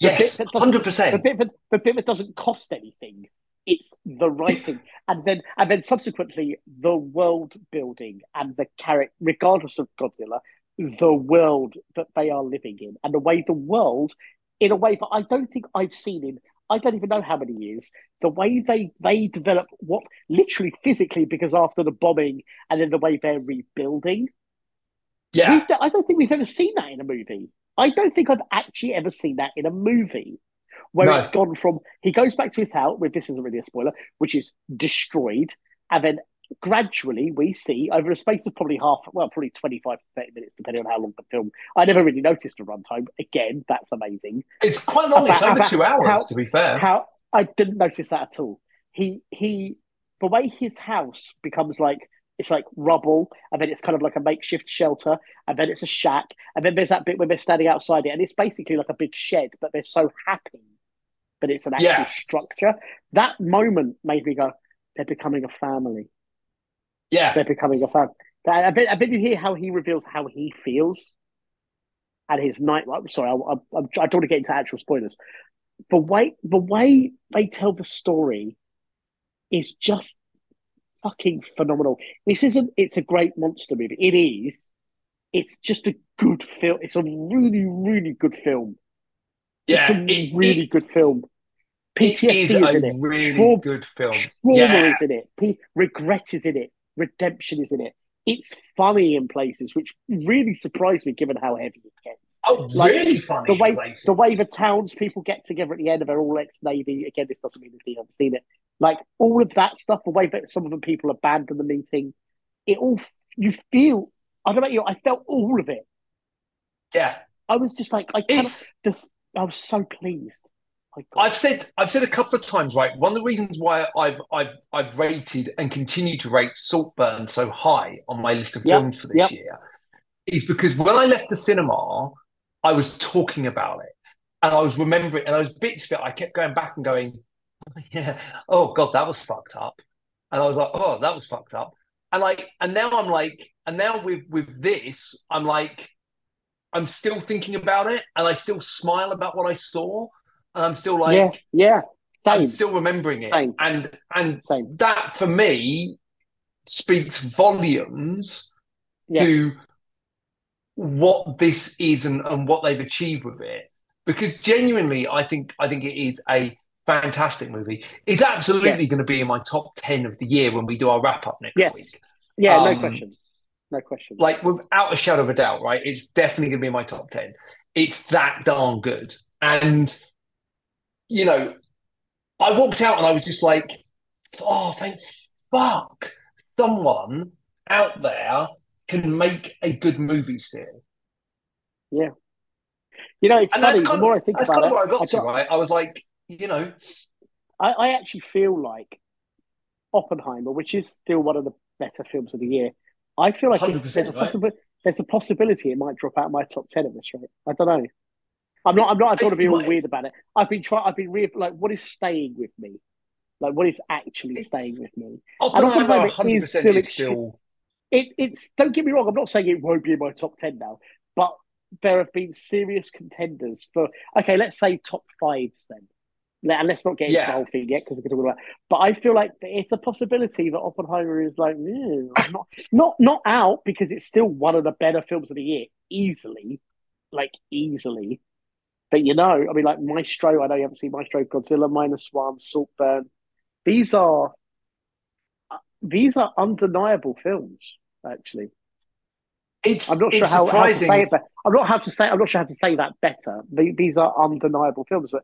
Yes, bit that doesn't- hundred the percent. bit that the bit that doesn't cost anything. It's the writing, and then and then subsequently the world building and the character, regardless of Godzilla, the world that they are living in, and the way the world, in a way that I don't think I've seen in I don't even know how many years. The way they they develop what literally physically because after the bombing and then the way they're rebuilding. Yeah, I don't think we've ever seen that in a movie. I don't think I've actually ever seen that in a movie where No. it's gone from he goes back to his house, with this isn't really a spoiler, which is destroyed, and then gradually we see over a space of probably half, well, probably 25 to 30 minutes, depending on how long the film. I never really noticed the runtime. Again, that's amazing. it's quite long. It's over about two hours, how- to be fair. How I didn't notice that at all. He he the way his house becomes like it's like rubble, and then it's kind of like a makeshift shelter, and then it's a shack, and then there's that bit where they're standing outside it, and it's basically like a big shed, but they're so happy that it's an actual Yeah. structure. That moment made me go, they're becoming a family. Yeah, They're becoming a family. I bet, I bet you hear how he reveals how he feels and his night. I'm sorry, I, I, I don't want to get into actual spoilers. The way the way they tell the story is just fucking phenomenal. This isn't. It's a great monster movie. It is. It's just a good film. It's a really, really good film. yeah. it's a it- really it- good film. PTSD is is, a in it. really good film. Trauma Yeah, is in it. P- regret is in it. Redemption is in it. It's funny in places, which really surprised me given how heavy it gets. Oh, Like, really funny. the way places. the way the townspeople get together at the end and they're all ex Navy. Again, this doesn't mean anything. I've seen it. Like all of that stuff, the way that some of the people abandon the meeting, it all you feel. I don't know about you. I felt all of it. yeah. I was just like, I cannot. This, I was so pleased. I've said I've said a couple of times, right? One of the reasons why I've I've I've rated and continue to rate Saltburn so high on my list of Yep, films for this yep. year is because when I left the cinema, I was talking about it and I was remembering and those bits of it I kept going back and going, oh, yeah, oh god, that was fucked up. And I was like, oh, that was fucked up. And like, and now I'm like, and now with with this, I'm like, I'm still thinking about it and I still smile about what I saw. And I'm still like, yeah, yeah, I'm still remembering it. Same. And and same. that for me speaks volumes Yes, to what this is and, and what they've achieved with it. Because genuinely, I think I think it is a fantastic movie. It's absolutely Yes. going to be in my top ten of the year when we do our wrap up next Yes. week. yeah, no um, question, no question. Like without a shadow of a doubt, right? It's definitely going to be in my top ten. It's that darn good. And you know, I walked out and I was just like, oh, thank fuck, someone out there can make a good movie still. Yeah. You know, it's And that's funny. The kind more I think That's about kind of it, where I got I to, got- right? I was like, you know, I, I actually feel like Oppenheimer, which is still one of the better films of the year, I feel like there's a right? possibility there's a possibility it might drop out of my top ten at this rate. I don't know. I'm not. I'm not. I don't want to be all weird about it. I've been trying. I've been re- like, what is staying with me? Like, what is actually staying with me? Oppenheimer is 100% is still still. It, it's. Don't get me wrong. I'm not saying it won't be in my top ten now, but there have been serious contenders for. Okay, let's say top fives then. And let's not get into Yeah. the whole thing yet because we're going to talk about. But I feel like it's a possibility that Oppenheimer is like "Mm, not not not out because it's still one of the better films of the year, easily, like easily. But you know, I mean, like Maestro. I know you haven't seen Maestro, Godzilla minus one, Saltburn. These are these are undeniable films. Actually, It's, I'm not sure it's how, how to say it, but I'm not how to say. I'm not sure how to say that better. These are undeniable films. That,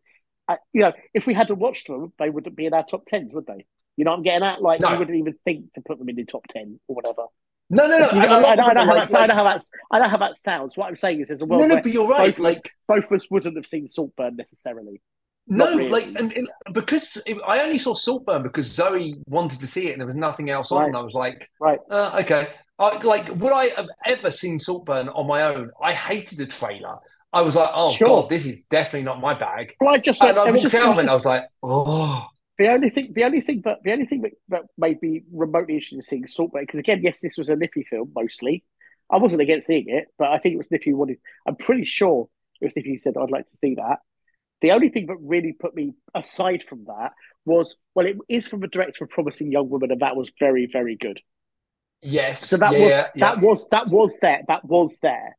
uh, you know, if we had to watch them, they wouldn't be in our top tens, would they? You know what I'm getting at? Like, No. you wouldn't even think to put them in the top ten or whatever. No, no, no. And know, I, know, I, know people how like- I know how. I know how that sounds. What I'm saying is, there's a world No, no, but you're right. both, Like, both of us wouldn't have seen Saltburn necessarily. no, really. like, and, and because it, I only saw Saltburn because Zoe wanted to see it and there was nothing else on, Right. and I was like, Right. uh, okay. I, like, would I have ever seen Saltburn on my own? I hated the trailer. I was like, oh Sure. god, this is definitely not my bag. Well, I just And I walked just- out was and I was like, oh, The only thing, the only thing, but the only thing that, that made me remotely interested in seeing Saltburn, because again, yes, this was a Nippy film mostly. I wasn't against seeing it, but I think it was Nippy who wanted. I'm pretty sure it was Nippy who said I'd like to see that. The only thing that really put me aside from that was, well, it is from a director of Promising Young Woman, and that was very, very good. yes. So that yeah, was yeah, that was that was there. That was there.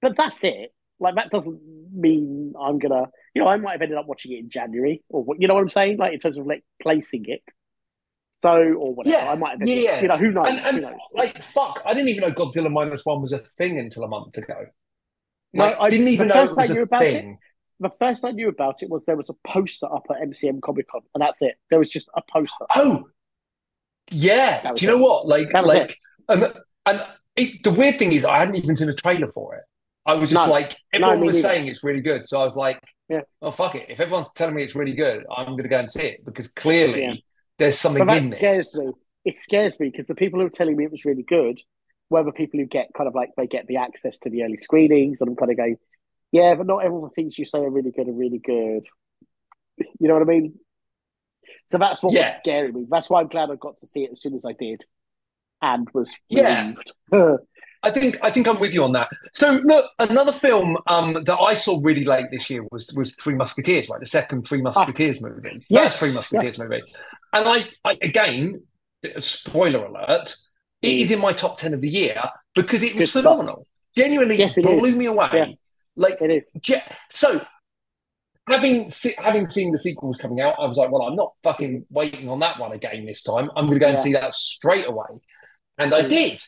But that's it. Like that doesn't mean I'm gonna. You know, I might have ended up watching it in January, or what- you know what I'm saying, like in terms of like placing it. So or whatever, Yeah, I might have. Ended, yeah. You know, who knows? And, and who knows? like, fuck, I didn't even know Godzilla minus one was a thing until a month ago. No, Like, I- didn't even know it was a about it- thing. the first I knew about it was there was a poster up at MCM Comic Con, and that's it. There was just a poster. Oh, yeah. Do you know what? Like, like, and um, and it, the weird thing is, I hadn't even seen a trailer for it. I was just No. like, everyone me was neither. saying it's really good, so I was like, Yeah. oh fuck it. If everyone's telling me it's really good, I'm going to go and see it because clearly Yeah. there's something But that in scares this. me. It scares me because the people who are telling me it was really good, were the people who get kind of like they get the access to the early screenings, and I'm kind of going, yeah, but not everyone thinks you say are really good are really good. You know what I mean? So that's what Yeah. was scaring me. That's why I'm glad I got to see it as soon as I did, and was Yeah. I think I think I'm with you on that. So look, another film um, that I saw really late this year was was Three Musketeers, right? The second Three Musketeers movie. Yes, First Three Musketeers movie. And I, I again, spoiler alert, it Mm. in my top ten of the year because it was Good stuff. phenomenal. Genuinely Yes, it blew is. me away. Yeah. Like it is. ge- so having se- having seen the sequels coming out, I was like, well, I'm not fucking waiting on that one again this time. I'm going to go and see that straight away, and I Mm. did.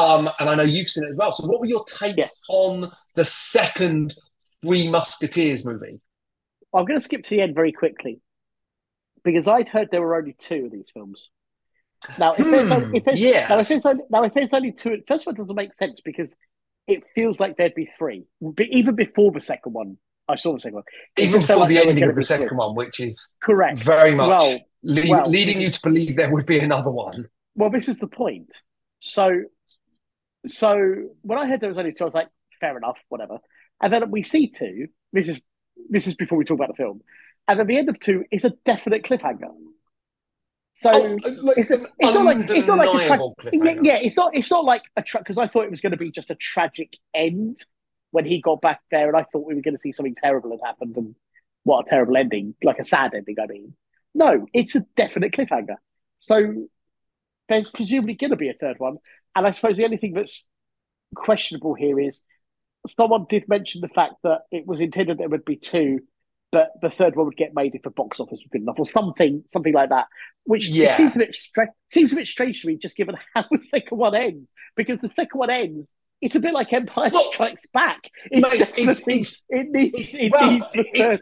Um, and I know you've seen it as well. So, what were your takes Yes. on the second Three Musketeers movie? I'm going to skip to the end very quickly because I'd heard there were only two of these films. Now, if there's, Hmm, only, if there's yes. now if there's only, now if there's only two, first one doesn't make sense because it feels like there'd be three. But even before the second one, I saw the second one. It Even before like the ending of the second three. one, which is Correct. very much Well, lead, well, leading you to believe there would be another one. Well, this is the point. So, so when I heard there was only two, I was like, fair enough, whatever. And then we see two. This is this is before we talk about the film. And at the end of two is a definite cliffhanger. So Oh, uh, like it's, an it's not like it's not like a tra- yeah, yeah, it's not it's not like a track because I thought it was going to be just a tragic end when he got back there, and I thought we were going to see something terrible had happened, and what a terrible ending, like a sad ending. I mean, no, it's a definite cliffhanger. So there's presumably going to be a third one, and I suppose the only thing that's questionable here is someone did mention the fact that it was intended there would be two. But the third one would get made if the box office was good enough, or something, something like that. Which Yeah. seems a bit stra- seems a bit strange to me, just given how the second one ends. Because the second one ends, it's a bit like Empire Strikes Back. It's it's- it's- it needs it Well, needs the third.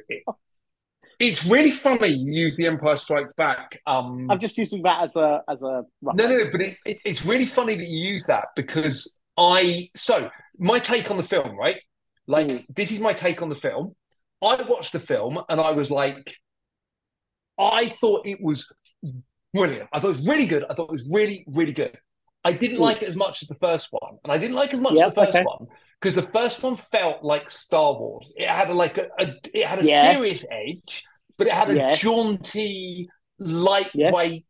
It's, really funny you use the Empire Strikes Back. Um, I'm just using that as a as a rough No, no, but it, it, it's really funny that you use that because I. So, my take on the film, right? Like, Mm. this is my take on the film. I watched the film and I was like, I thought it was brilliant. I thought it was really good. I thought it was really, really good. I didn't Mm. like it as much as the first one, and I didn't like as much Yep, as the first okay. one because the first one felt like Star Wars. It had a, like a, a it had a Yes. serious edge, but it had a Yes. jaunty, lightweight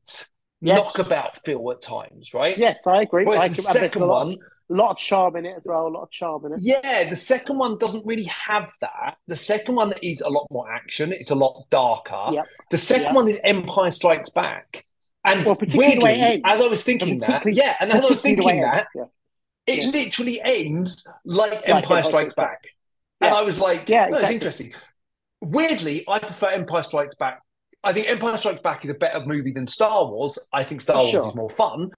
Yes. knockabout feel at times, right? Yes, I agree. Whereas I the can, second a lot, one, a lot of charm in it as well. A lot of charm in it. yeah, the second one doesn't really have that. The second one is a lot more action. It's a lot darker. Yep. The second Yep. one is Empire Strikes Back. And Well, particularly the way weirdly, as I was thinking that, yeah, and as I was Particularly the way thinking that, yeah. it Yeah. literally ends like Empire Empire Strikes Back. Back. And I was like, Yeah, no, it's interesting. Weirdly, I prefer Empire Strikes Back. I think Empire Strikes Back is a better movie than Star Wars. I think Star Wars Sure. is more fun.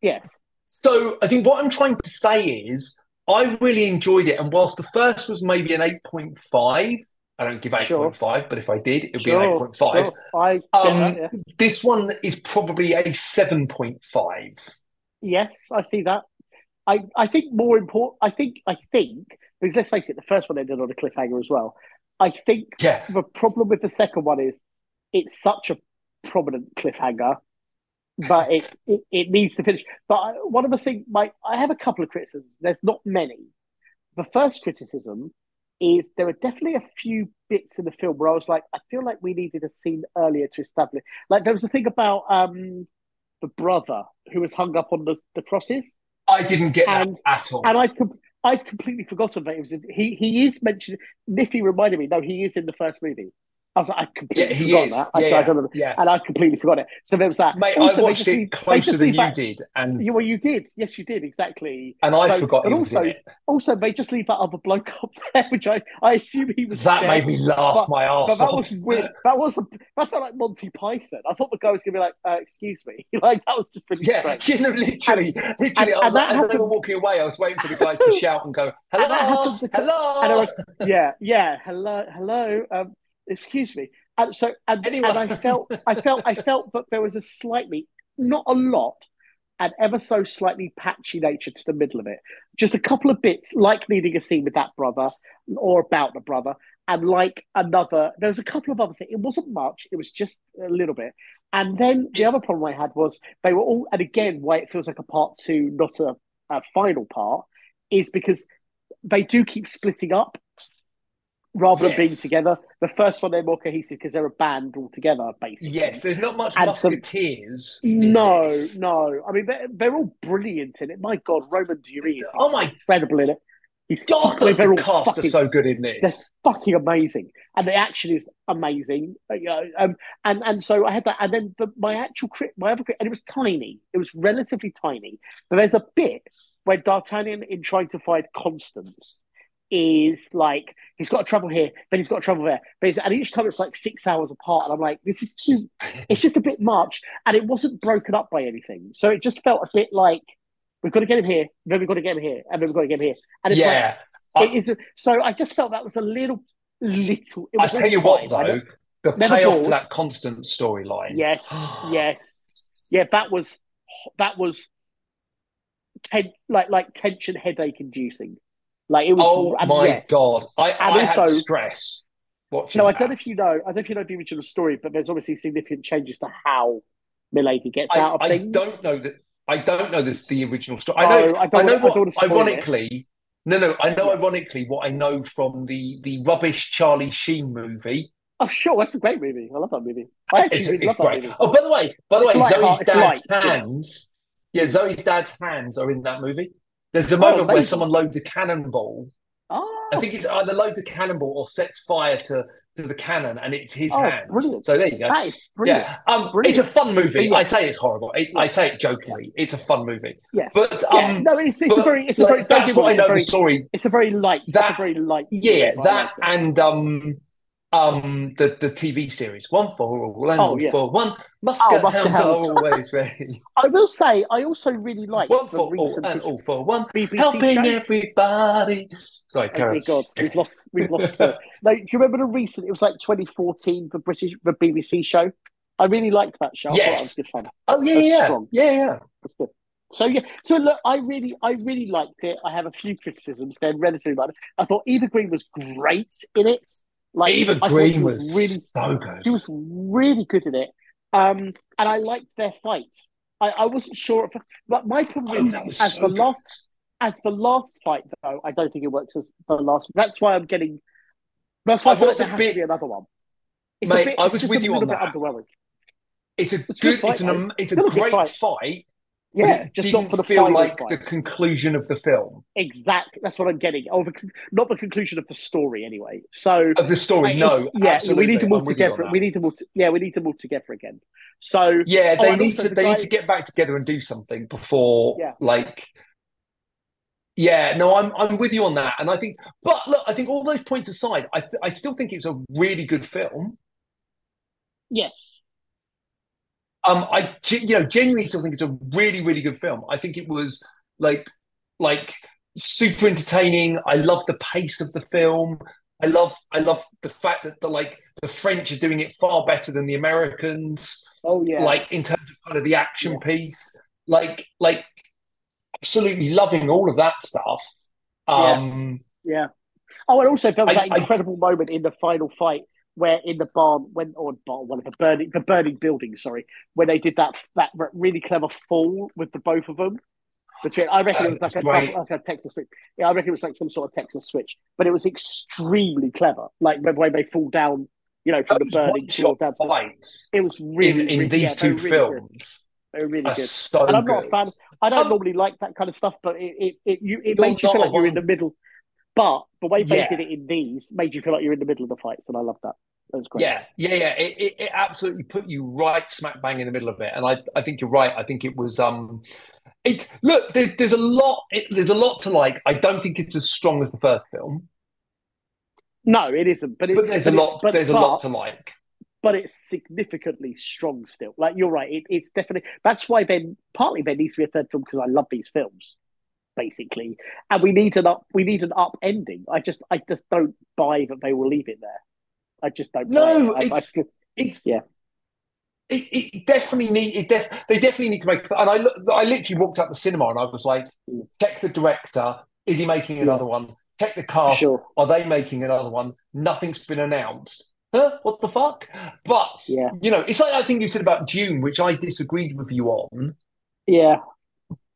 Yes. So I think what I'm trying to say is I really enjoyed it. And whilst the first was maybe an 8.5, I don't give 8.5, but if I did, it would be an 8.5. Sure. I Um, that, yeah. This one is probably a 7.5. Yes, I see that. I, I think more important. I think I think because let's face it, the first one ended on a cliffhanger as well. I think Yeah. the problem with the second one is it's such a prominent cliffhanger, but it it, it needs to finish. But I, one of the things, my I have a couple of criticisms. There's not many. The first criticism is there are definitely a few bits in the film where I was like, I feel like we needed a scene earlier to establish. Like there was a thing about um the brother who was hung up on the, the crosses, I didn't get And- that at all. and com- I'd completely forgotten that it was in, he he is mentioned. Niffy reminded me, no, he is in the first movie. I was like, I completely he forgot is. that. I, Yeah, I don't yeah. and I completely forgot it. So there was that. Mate, Also, I watched it closer than you did. And, Yeah, well, you did. Yes, you did exactly. and I So- forgot and also- it. Also, they just leave that other bloke up there, which I I assume he was. That dead. made me laugh But- my But arse that was weird. That was a, that felt like Monty Python. I thought the guy was going to be like, uh, "Excuse me," like that was just really Yeah, strange. you know, literally, literally. and I was that as they were walking away, I was waiting for the guy to shout and go, And "Hello, hello." and I was- yeah, yeah. Hello, hello. Um, excuse me. And so, and, Anyway. and I felt, I felt, I felt that there was a slightly, not a lot, and ever so slightly patchy nature to the middle of it. Just a couple of bits, like needing a scene with that brother or about the brother, and like another. There was a couple of other things. It wasn't much. It was just a little bit. And then the other problem I had was they were all, and again, why it feels like a part two, not a, a final part, is because they do keep splitting up rather than being together. The first one they're more cohesive because they're a band all together, basically. Yes, there's not much And some- musketeers. in No, this. no. I mean, they're, they're all brilliant in it. My God, Romain Duris is Oh my incredible in it. He's God, fucking- the cast are so good in this. they're fucking amazing, and the action is amazing. Uh, You know, um, and and so I had that, and then the, my actual crit, my other crit, and it was tiny. It was relatively tiny. But there's a bit where D'Artagnan, in trying to find Constance, is like he's got travel here, then he's got travel there, but and each time it's like six hours apart, and I'm like, this is too. It's just a bit much, and it wasn't broken up by anything, so it just felt a bit like we've got to get him here, then we've got to get him here, and then we've got to get him here. And it's yeah. like, it is. So I just felt that was a little, little. It I tell you what, fine. I though, the payoff bored. to that constant storyline. Yes, yes, yeah. That was that was ten, like like tension, headache inducing. Like it was. Oh and my yes. god, I, And I had stress watching. No, I don't know if you know. I don't know if you know the original story, but there's obviously significant changes to how Milady gets I, out of I things. don't know that. I don't know this the original story. I Oh, know. I I, don't know I what. wanna spoil it. ironically, no, no. I know. Ironically, what I know from the the rubbish Charlie Sheen movie. Oh, sure, that's a great movie. I love that movie. I actually It's, really it's love that great. movie. Oh, by the way, by the It's way, Zoe's dad's light, yeah. hands. Yeah, Zoe's dad's hands are in that movie. There's a Oh, moment where someone loads a cannonball. Oh, I think it's either loads a cannonball or sets fire to to the cannon, and it's his Oh, brilliant. So there you go. that is brilliant. Yeah, um, Brilliant. it's a fun movie. Yeah. I say it's horrible. It, I say it jokingly. It's a fun movie. Yes. But Yeah, um, no, it's, it's a but, very, it's a very. that's what I know a the very, story. It's a very light. That- a very light. Yeah, that like and um, um, the the TV series One for All and Oh, All yeah. for One. Musket Muskehounds are always ready. I will say, I also really like One for all and all for one. BBC Helping everybody. Sorry, Oh Karen. God, we've lost, we've lost her. No, do you remember the recent? It was like 2014, the British, the BBC show. I really liked that show. I thought that Yes. was good fun. Oh yeah, yeah, strong. yeah, yeah. Good. So yeah, so look, I really, I really liked it. I have a few criticisms. They're relatively minor. I thought Eva Green was great in it. Like Eva Green she was really, so good. she was really good at it. Um, and I liked their fight. I, I wasn't sure, if, but my problem Oh, is as so the good. last, as the last fight though, I don't think it works as the last. That's why I'm getting. That's why I thought there has bit- to be another one. It's Mate, a bit, I was with you on that. It's a It's good good. fight, It's an. It's a Still a great fight. fight. Yeah, just didn't for the feel like the conclusion of the film Exactly. That's what I'm getting. Oh, the, not the conclusion of the story, anyway. So, of the story. I- no, yeah, absolutely. we need to all I'm with you on together. We need to. To, yeah, we need to all together again. So, Yeah, Oh, they and need to. the They guy- need to get back together and do something before, Yeah. like. Yeah, no, I'm I'm with you on that, and I think, but look, I think all those points aside, I th- I still think it's a really good film. yes, Um, I you know genuinely still think it's a really really good film. I think it was like like super entertaining. I love the pace of the film. I love I love the fact that the like the French are doing it far better than the Americans. oh yeah, Like in terms of kind of the action Yeah. piece, like like absolutely loving all of that stuff. Um, yeah. Oh, and also there was I- that I- incredible moment in the final fight where in the barn, when or barn, one of the burning, the burning building, sorry, when they did that that really clever fall with the both of them. Between, I reckon it was like a, Right. like a Texas switch. Yeah, I reckon it was like some sort of Texas switch, but it was extremely clever. Like the way they fall down, you know, from the burning down. fights It was really in, in really- these yeah, two really good. films They were really good. so and I'm not a fan. I don't Um, normally like that kind of stuff, but it it, it you it made you feel like you're in the middle. But the way they Yeah. did it in these made you feel like you're in the middle of the fights, and I love that. Great. Yeah, yeah, yeah. It, it, it absolutely put you right smack bang in the middle of it, and I, I think you're right. I think it was, um, it. Look, there, there's a lot. It, there's a lot to like. I don't think it's as strong as the first film, No, it isn't. But, but there's but a lot. But, there's a lot to like. but it's significantly strong still. Like you're right. It, it's definitely that's why Ben partly there needs to be a third film because I love these films, basically, and we need an up. We need an up ending. I just I just don't buy that they will leave it there. I just don't. No, buy it. I- I it's- just- It's Yeah. It, it definitely need it. Def, they definitely need to make. And I, I literally walked out the cinema and I was like, Mm. check the director. Is he making another one? Check the cast. sure. Are they making another one? Nothing's been announced. Huh? What the fuck? But Yeah. you know, it's like I think you said about Dune, which I disagreed with you on. Yeah.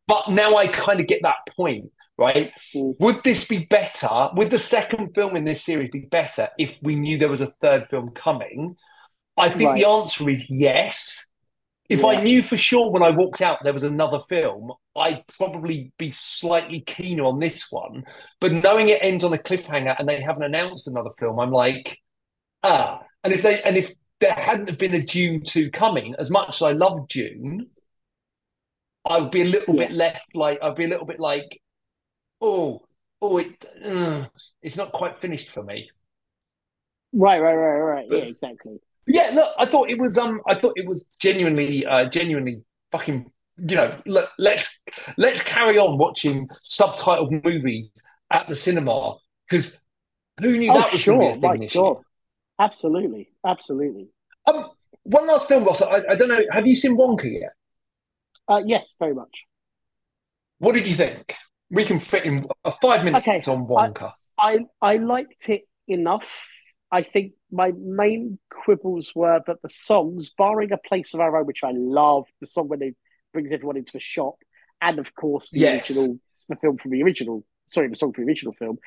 But now I kind of get that point, right? Mm. Would this be better? Would the second film in this series be better if we knew there was a third film coming? I think the answer is yes. If Yeah. I knew for sure when I walked out there was another film, I'd probably be slightly keener on this one. But knowing it ends on a cliffhanger and they haven't announced another film, I'm like, ah. And if they and if there hadn't have been a Dune 2 coming, as much as I love Dune, I would be a little bit left like I'd be a little bit like, oh, oh, it uh, it's not quite finished for me. Right. Right. Right. Right. But- yeah. Exactly. Yeah, look, I thought it was um I thought it was genuinely uh genuinely fucking you know, let, let's let's carry on watching subtitled movies at the cinema because who knew Oh, that was sure, going to be a thing this year? Absolutely, absolutely. Um, one last film, Ross. I, I don't know. Have you seen Wonka yet? Uh, yes, very much. What did you think? We can fit in five minutes Okay, on Wonka. I I liked it enough. I think my main quibbles were that the songs, barring A Place of Our Own, which I love, the song when they brings everyone into the shop, and of course the Yes. original, the film from the original, sorry, the song from the original film,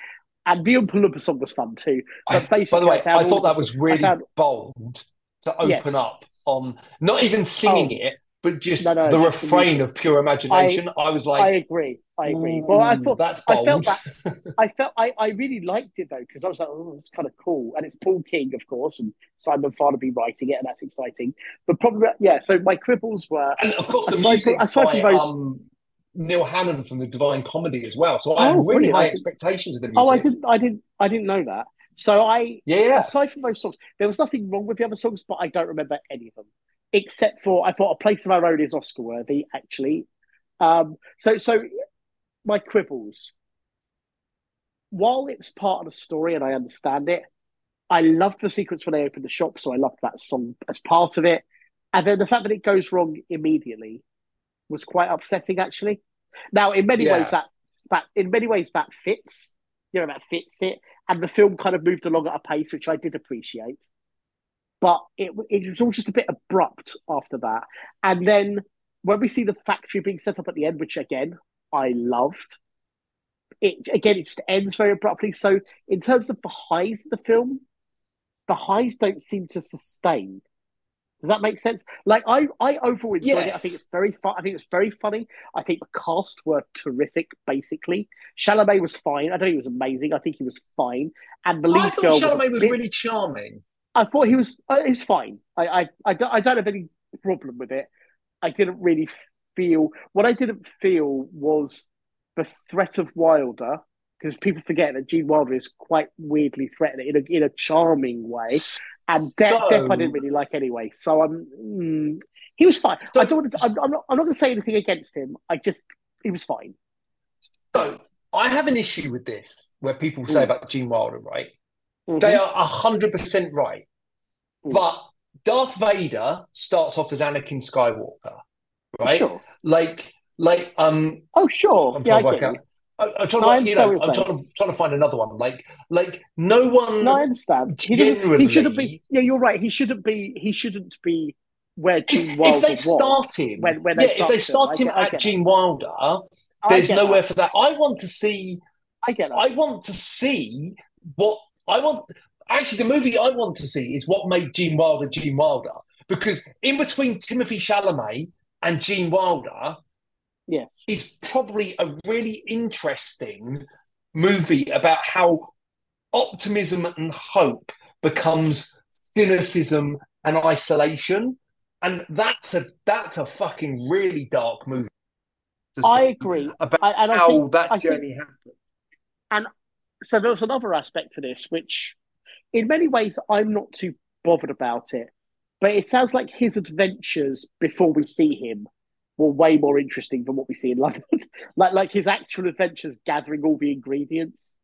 and the Oompa Loompa song was fun too. But By the way, found I thought that was really found- bold to open Yes. up on not even singing Oh. it, but just No, no, the refrain of pure imagination. I, was like, I agree. I agree. Well, I thought that's bold. I felt that I felt I, I really liked it though because I was like, oh, it's kind of cool, and it's Paul King, of course, and Simon Farnaby writing it, and that's exciting. But probably, yeah. So my quibbles were, and of course, the from- music aside by from those- um, Neil Hannon from the Divine Comedy as well. So I had Oh, really brilliant. high expectations of the music. oh, I didn't, I didn't, I didn't know that. So I, yeah. aside from those songs, there was nothing wrong with the other songs, but I don't remember any of them except for I thought a place of our own is Oscar worthy actually. Um, so so my quibbles. While it's part of the story and I understand it, I loved the sequence when they opened the shop, so I loved that song as part of it. And then the fact that it goes wrong immediately was quite upsetting, actually. Now, in many Yeah. ways, that that in many ways that fits. You know, that fits it, and the film kind of moved along at a pace which I did appreciate. But it it was all just a bit abrupt after that. And then when we see the factory being set up at the end, which again I loved, it again it just ends very abruptly. So in terms of the highs of the film, the highs don't seem to sustain. Does that make sense? Like I, I overall enjoyed it. I think it's very fun. I think it's very funny. I think the cast were terrific. Basically, Chalamet was fine. I don't think he was amazing. I think he was fine. And the lead I thought Chalamet was bit- really charming. I thought he was. Uh, he was fine. I, I, I don't, I don't have any problem with it. I didn't really feel. What I didn't feel was the threat of Wilder, because people forget that Gene Wilder is quite weirdly threatening in a in a charming way. And Depp, So- Depp I didn't really like anyway. So I'm. Mm, he was fine. So- I don't. To, I'm, I'm not. I'm not going to say anything against him. I just. He was fine. So I have an issue with this, where people say Mm. about Gene Wilder, right? Mhm. They are hundred percent right. But Darth Vader starts off as Anakin Skywalker, right? Sure. Like, like, um, Oh, sure. I'm yeah, trying to get work out. I- I'm trying No, I to, you know, I'm trying to trying to find another one. Like, like no one. No, I understand. He, didn't, he shouldn't be. Yeah, you're right. He shouldn't be. He shouldn't be where Gene if, Wilder if they start him, when when yeah, they if they start him. him I get- I at Gene Wilder, there's nowhere that. for that. I want to see. I get that. I want to see what I want. Actually, the movie I want to see is what made Gene Wilder Gene Wilder. Because in between Timothy Chalamet and Gene Wilder yes. is probably a really interesting movie about how optimism and hope becomes cynicism and isolation. And that's a that's a fucking really dark movie. I agree. about I, and I how think, that I think- journey happened. And so there was another aspect to this, which in many ways I'm not too bothered about it. But it sounds like his adventures before we see him were way more interesting than what we see in London. like like his actual adventures gathering all the ingredients.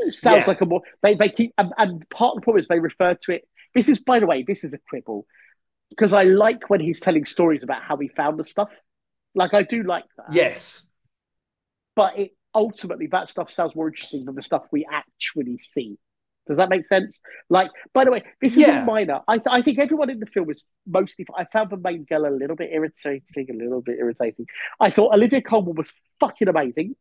It sounds Yeah. like a more they, they keep and, and part of the problem is they refer to it. This is by the way, this is a quibble. Because I like when he's telling stories about how he found the stuff. Like I do like that Yes. but it ultimately that stuff sounds more interesting than the stuff we actually see. Does that make sense? Like, by the way, this is Yeah. minor. I, th- I think everyone in the film is mostly. I found the main girl a little bit irritating, a little bit irritating. I thought Olivia Colman was fucking amazing.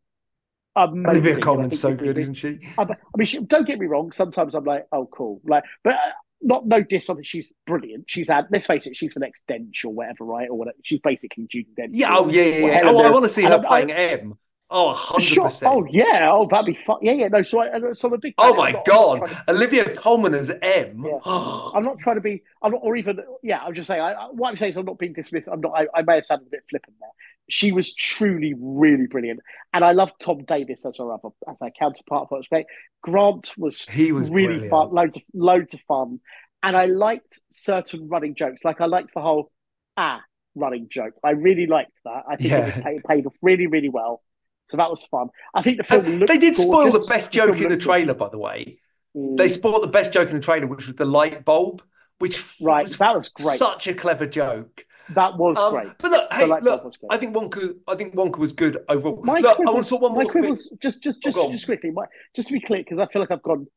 Amazing. Olivia Colman's so good, isn't she? I, I mean, she, don't get me wrong. Sometimes I'm like, oh, cool. Like, but uh, not no diss on it. She's brilliant. She's had. Let's face it. She's the next Dench or whatever, right? Or whatever. She's basically Judi Dench. Yeah, oh yeah, yeah, yeah. Oh, I want to see her I- playing M. Oh, hundred Sure. percent. Oh yeah. Oh, that'd be fun. Yeah, yeah. No. So, I, so I'm a big. Oh my not- God, to- Olivia Colman as M. Yeah. I'm not trying to be. I'm not, or even. Yeah. I'm just saying. I, what I'm saying is, I'm not being dismissive. I'm not. I, I may have sounded a bit flippant there. She was truly, really brilliant, and I love Tom Davis as her other as her counterpart. That was great. Grant was He was really brilliant. fun. Loads of loads of fun, and I liked certain running jokes. Like I liked the whole ah. running joke. I really liked that. I think Yeah. it, paid, paid off really, really well. So that was fun. I think the film they did spoil the best joke in the trailer, by the way. good. They Mm, spoiled the best joke in the trailer, which was the light bulb, which Right, that was great. Such a clever joke. that was Um, great. But look, The hey, look, was. I think Wonka. I think Wonka was good overall. My look, I quibbles, want to talk one more thing. quibbles, just just just go on. just quickly, my, just to be clear, because I feel like I've gone.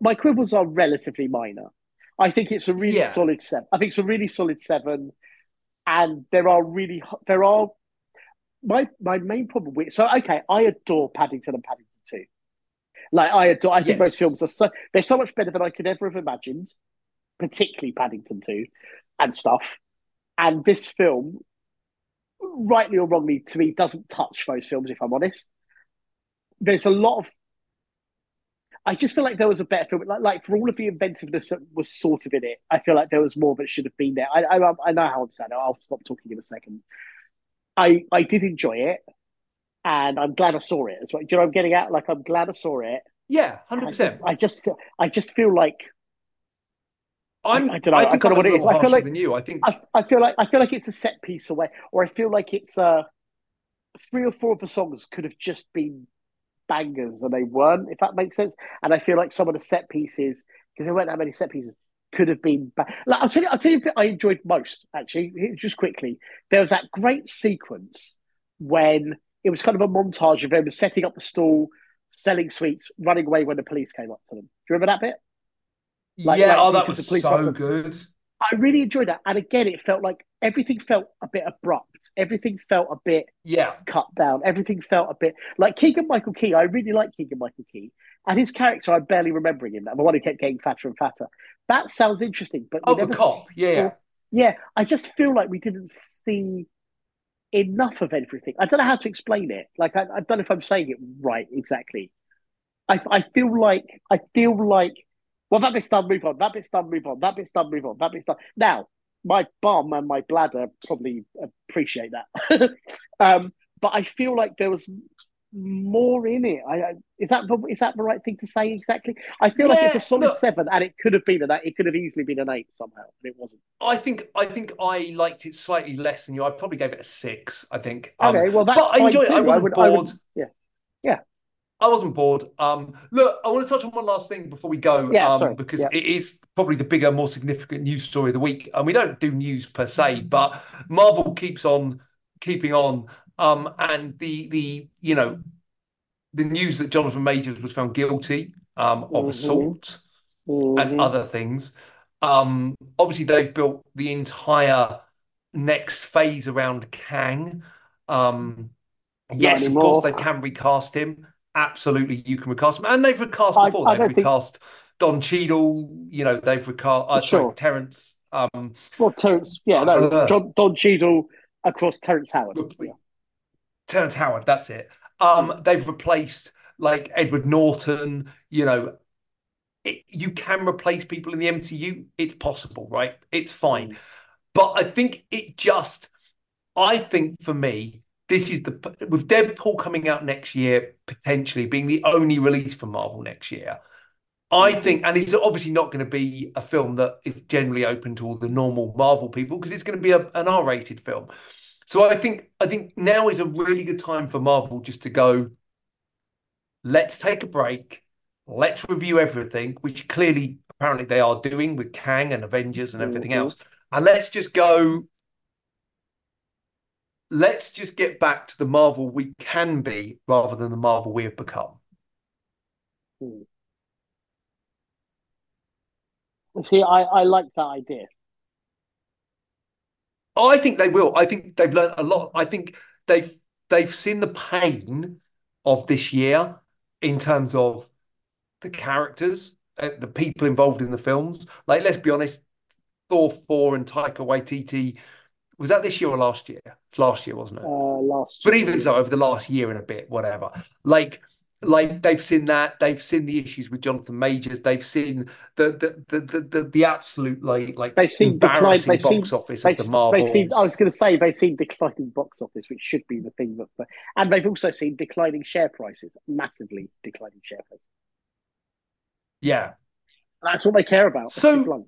My quibbles are relatively minor. I think it's a really Yeah. solid seven. I think it's a really solid seven, and there are really there are my my main problem with so okay, I adore Paddington and Paddington Two. Like I adore. I think Yes. those films are so they're so much better than I could ever have imagined, particularly Paddington Two, and stuff. And this film, rightly or wrongly, to me, doesn't touch those films. If I'm honest, there's a lot of. I just feel like there was a better film. Like, like for all of the inventiveness that was sort of in it, I feel like there was more that should have been there. I, I, I know how I'm saying. I'll stop talking in a second. I, I did enjoy it, and I'm glad I saw it as well. Do you know what I'm getting at? Like I'm glad I saw it. Yeah, hundred percent. I just feel, I just feel like I'm. I- I don't know, I think don't know what it is. I feel like- you. I think. I, I feel like I feel like it's a set piece away, or I feel like it's uh three or four of the songs could have just been bangers and they weren't, if that makes sense. And I feel like some of the set pieces, because there weren't that many set pieces, could have been. Ba- like, I'll tell you, I'll tell you, I enjoyed most actually. Just quickly, there was that great sequence when it was kind of a montage of them setting up the stall, selling sweets, running away when the police came up to them. Do you remember that bit? like- yeah, like, oh, that was so good. I really enjoyed that. And again, it felt like everything felt a bit abrupt. Everything felt a bit Yeah, cut down. Everything felt a bit like Keegan Michael Key. I really like Keegan Michael Key. And his character, I'm barely remembering him. The one who kept getting fatter and fatter. That sounds interesting, but oh, the cop. Yeah, saw- yeah. yeah. I just feel like we didn't see enough of everything. I don't know how to explain it. Like I, I don't know if I'm saying it right exactly. I, I feel like I feel like well that bit's done, move on. That bit's done, move on. That bit's done, move on. That bit's done. Now my bum and my bladder probably appreciate that. um, but I feel like there was more in it. I, I is that the, is that the right thing to say exactly? I feel like it's a solid look- seven, and it could have been an eight. It could have easily been an eight somehow, but it wasn't. I think. I think I liked it slightly less than you. I probably gave it a six. I think. Um, Okay, well that's but I enjoyed it. I wasn't would, I would- bored. yeah. I wasn't bored. Um, look, I want to touch on one last thing before we go, Yeah, um, sorry. because Yeah. it is probably the bigger, more significant news story of the week. And we don't do news per se, but Marvel keeps on keeping on. Um, and the the you know the news that Jonathan Majors was found guilty um, of Mhm. assault Mhm. and other things. Um, obviously, they've built the entire next phase around Kang. Um, yes, of course, they can recast him. Absolutely, you can recast him, and they've recast before. I They've don't think- recast Don Cheadle. You know, they've recast. Uh, Sure. sorry, Terrence. Um, Well, Terrence, yeah, no, Uh, John, Don Cheadle across Terrence Howard. Yeah. Terrence Howard. That's it. Um, they've replaced like Edward Norton. You know, it, you can replace people in the MCU. It's possible, right? It's fine. Mm. But I think it just, I think for me, this is the with Deadpool coming out next year, potentially being the only release for Marvel next year. I Mhm. think, and it's obviously not going to be a film that is generally open to all the normal Marvel people because it's going to be a, an R-rated film. So I think I think now is a really good time for Marvel just to go. Let's take a break. Let's review everything, which clearly, apparently, they are doing with Kang and Avengers and everything Mhm. else. And let's just go. Let's just get back to the Marvel we can be rather than the Marvel we have become. See, I, I like that idea. I think they will. I think they've learned a lot. I think they've they've seen the pain of this year in terms of the characters, uh, the people involved in the films. Like, let's be honest, Thor 4 and Taika Waititi, was that this year or last year? Last year, wasn't it? Uh, last, But even so, over the last year and a bit, whatever. Like, like they've seen that, they've seen the issues with Jonathan Majors, they've seen the the the the, the, the absolute like like They've seen decline- they've seen- box office They've, of the Marvels. they've seen. I was going to say they've seen declining box office, which should be the thing that, and they've also seen declining share prices, massively declining share prices. Yeah. That's what they care about. So- So,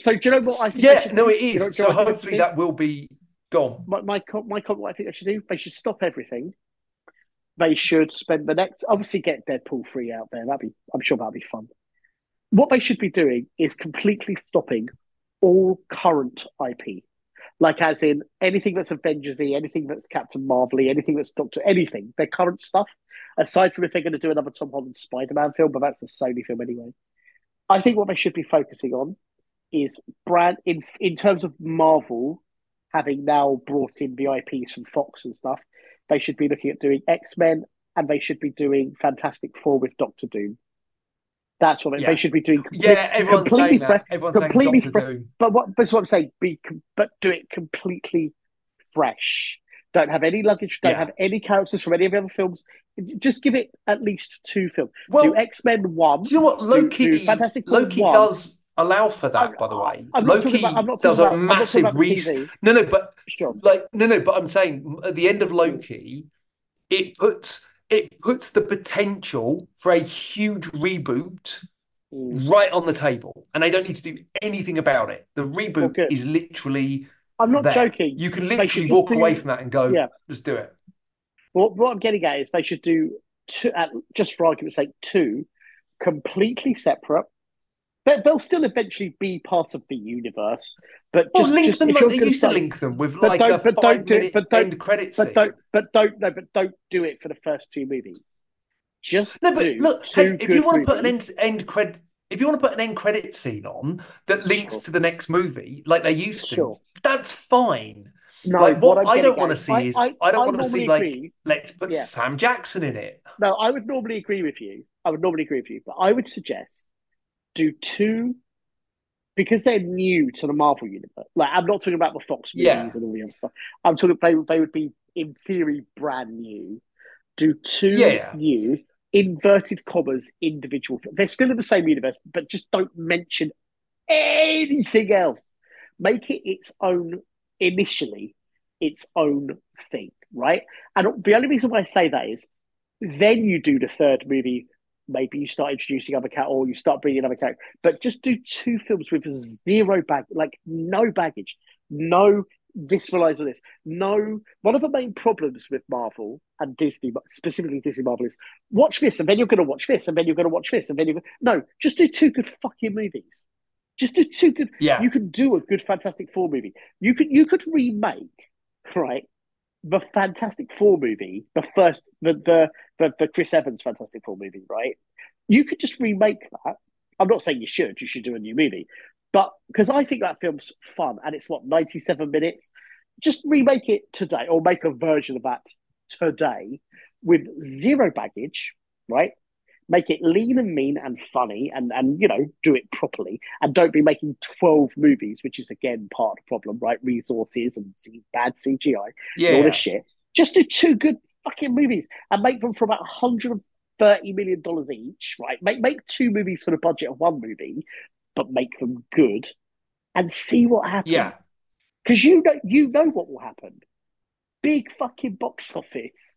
so do you know what I think? Yeah, no, do? it is. you So know think hopefully that will be gone. My my my, my what I think they should do. They should stop everything. They should spend the next obviously get Deadpool three out there. That'd be I'm sure that'd be fun. What they should be doing is completely stopping all current IP. Like as in anything that's Avengers anything that's Captain Marvel anything that's Doctor anything, their current stuff, aside from if they're going to do another Tom Holland Spider Man film, but that's a Sony film anyway. I think what they should be focusing on is brand in in terms of Marvel having now brought in the IPs from Fox and stuff, they should be looking at doing X Men and they should be doing Fantastic Four with Doctor Doom. That's what yeah. they should be doing. Complete, yeah, everyone's completely saying that. Everyone's completely saying Doctor Doom. But what? That's what I'm saying. Be, but do it completely fresh. Don't have any luggage. Don't yeah. have any characters from any of the other films. Just give it at least two films. Well, do X Men one. Do you know what Loki? Do, do Fantastic Loki one. does allow for that, I, by the way. Loki about, does about, a massive reset. No, no, but sure. like no, no, but I'm saying at the end of Loki, it puts it puts the potential for a huge reboot mm. right on the table, and they don't need to do anything about it. The reboot well, is literally. I'm not there. joking. You can literally walk do, away from that and go, yeah. just do it. Well, what I'm getting at is they should do two, at, just for argument's sake, two completely separate they'll still eventually be part of the universe. But well, just, link just, them. Like they used to link them with like a but don't do it, but don't, end credit but don't, but don't no, but don't do it for the first two movies. Just no, but look, hey, if you want to put an end end credit, if you want to put an end credit scene on that links sure. to the next movie, like they used to, sure. that's fine. No, like what, what I don't want to see I, is I, I don't want to see agree. like let's put yeah. Sam Jackson in it. No, I would normally agree with you. I would normally agree with you, but I would suggest do two because they're new to the Marvel universe. Like I'm not talking about the Fox movies yeah. and all the other stuff. I'm talking they they would be in theory brand new. Do two yeah. new inverted commas individual. They're still in the same universe, but just don't mention anything else. Make it its own initially, its own thing, right? And the only reason why I say that is then you do the third movie maybe you start introducing other cat or you start bringing another characters. But just do two films with zero bag, like no baggage, no visualize this. No, one of the main problems with Marvel and Disney, specifically Disney Marvel, is watch this and then you're going to watch this and then you're going to watch this and then you're no, just do two good fucking movies. Just do two good. Yeah, you can do a good Fantastic Four movie. You could you could remake right the Fantastic Four movie, the first, the, the the the Chris Evans Fantastic Four movie, right? You could just remake that. I'm not saying you should. You should do a new movie, but because I think that film's fun and it's what 97 minutes. Just remake it today, or make a version of that today with zero baggage, right? Make it lean and mean and funny and and you know do it properly. And don't be making 12 movies which is again part of the problem right? Resources and bad cgi yeah. and all this shit. Just do two good fucking movies and make them for about 130 million dollars each right? Make make two movies for the budget of one movie but make them good and see what happens. Yeah. Because you know you know what will happen. Big fucking box office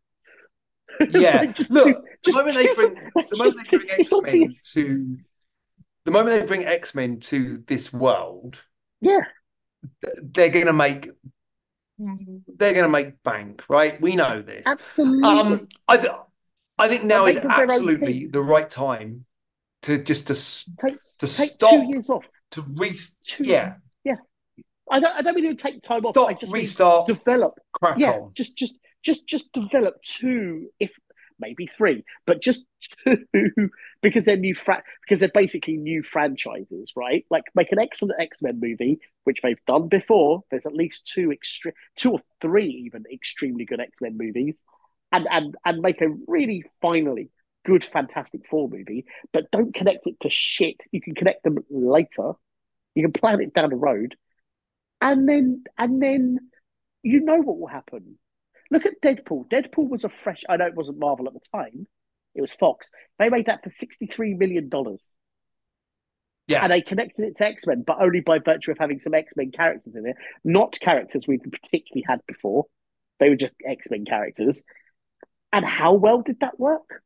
yeah. just Look, the moment they bring the moment they bring X Men to the moment they bring X Men to this world, yeah, they're gonna make they're gonna make bank, right? We know this. Absolutely. Um, I th- I think now is absolutely the right time to just to take, to take stop two years off to re two, yeah yeah. I don't I don't mean to take time stop, off. I just restart, develop. Crack yeah, on. just just just just develop two, if maybe three, but just two because they're new fra- because they're basically new franchises, right? Like make an excellent X Men movie, which they've done before. There's at least two extreme, two or three even extremely good X Men movies, and and and make a really finally good Fantastic Four movie, but don't connect it to shit. You can connect them later. You can plan it down the road, and then and then you know what will happen. Look at Deadpool. Deadpool was a fresh. I know it wasn't Marvel at the time; it was Fox. They made that for sixty-three million dollars. Yeah, and they connected it to X Men, but only by virtue of having some X Men characters in it, not characters we've particularly had before. They were just X Men characters. And how well did that work?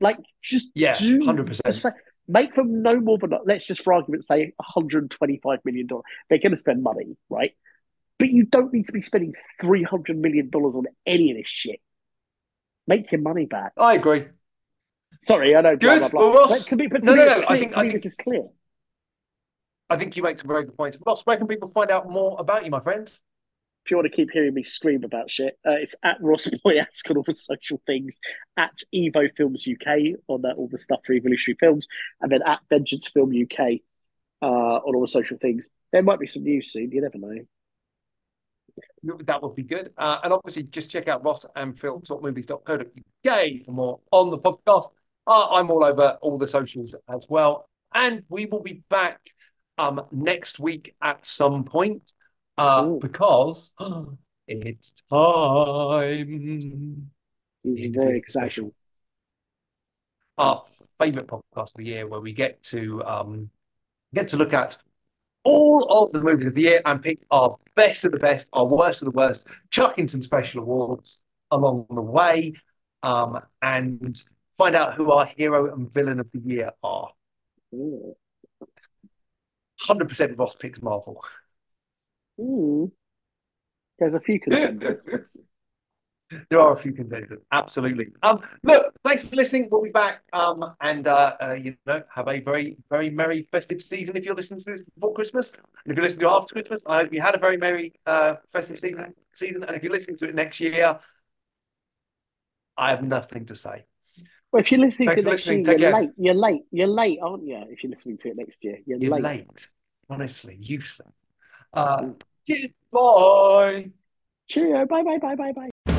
Like, just yeah, hundred percent. Make them no more than let's just for argument's say, one hundred twenty-five million dollars. They're going to spend money, right? But you don't need to be spending three hundred million dollars on any of this shit. Make your money back. I agree. Sorry, I know. Good. Blah, blah, blah. Well, Ross- But to me, but to No, me, no, no, I think- I think- this is clear. I think you make some very good points. Ross, where can people find out more about you, my friend? If you want to keep hearing me scream about shit, uh, it's at Ross Boyask on all the social things, at Evo Films UK on uh, all the stuff for Evolutionary Films, and then at Vengeance Film UK uh, on all the social things. There might be some news soon. You never know. That would be good. Uh, and obviously, just check out Ross and Phil talkmovies.co.uk for more on the podcast. Uh, I'm all over all the socials as well. And we will be back um, next week at some point uh, because it's time. Include very special. our favorite podcast of the year, where we get to um, get to look at all of the movies of the year and pick our best of the best, our worst of the worst, chuck in some special awards along the way, um, and find out who our hero and villain of the year are. Ooh. Hundred percent Ross picks Marvel. Ooh. There's a few contenders. There are a few contenders, absolutely. Um, look, thanks for listening. We'll be back, um, and uh, uh, you know, have a very, very merry festive season. If you're listening to this before Christmas, and if you're listening to it after Christmas, I hope you had a very merry uh, festive season. Season, and if you're listening to it next year, I have nothing to say. Well, if you're listening Thanks to it next year, listening. Take you're late. You're late. You're late, aren't you? If you're listening to it next year, you're, You're late. late, honestly, useless. Uh, cheers, bye. Cheerio. Bye, bye, bye, bye, bye.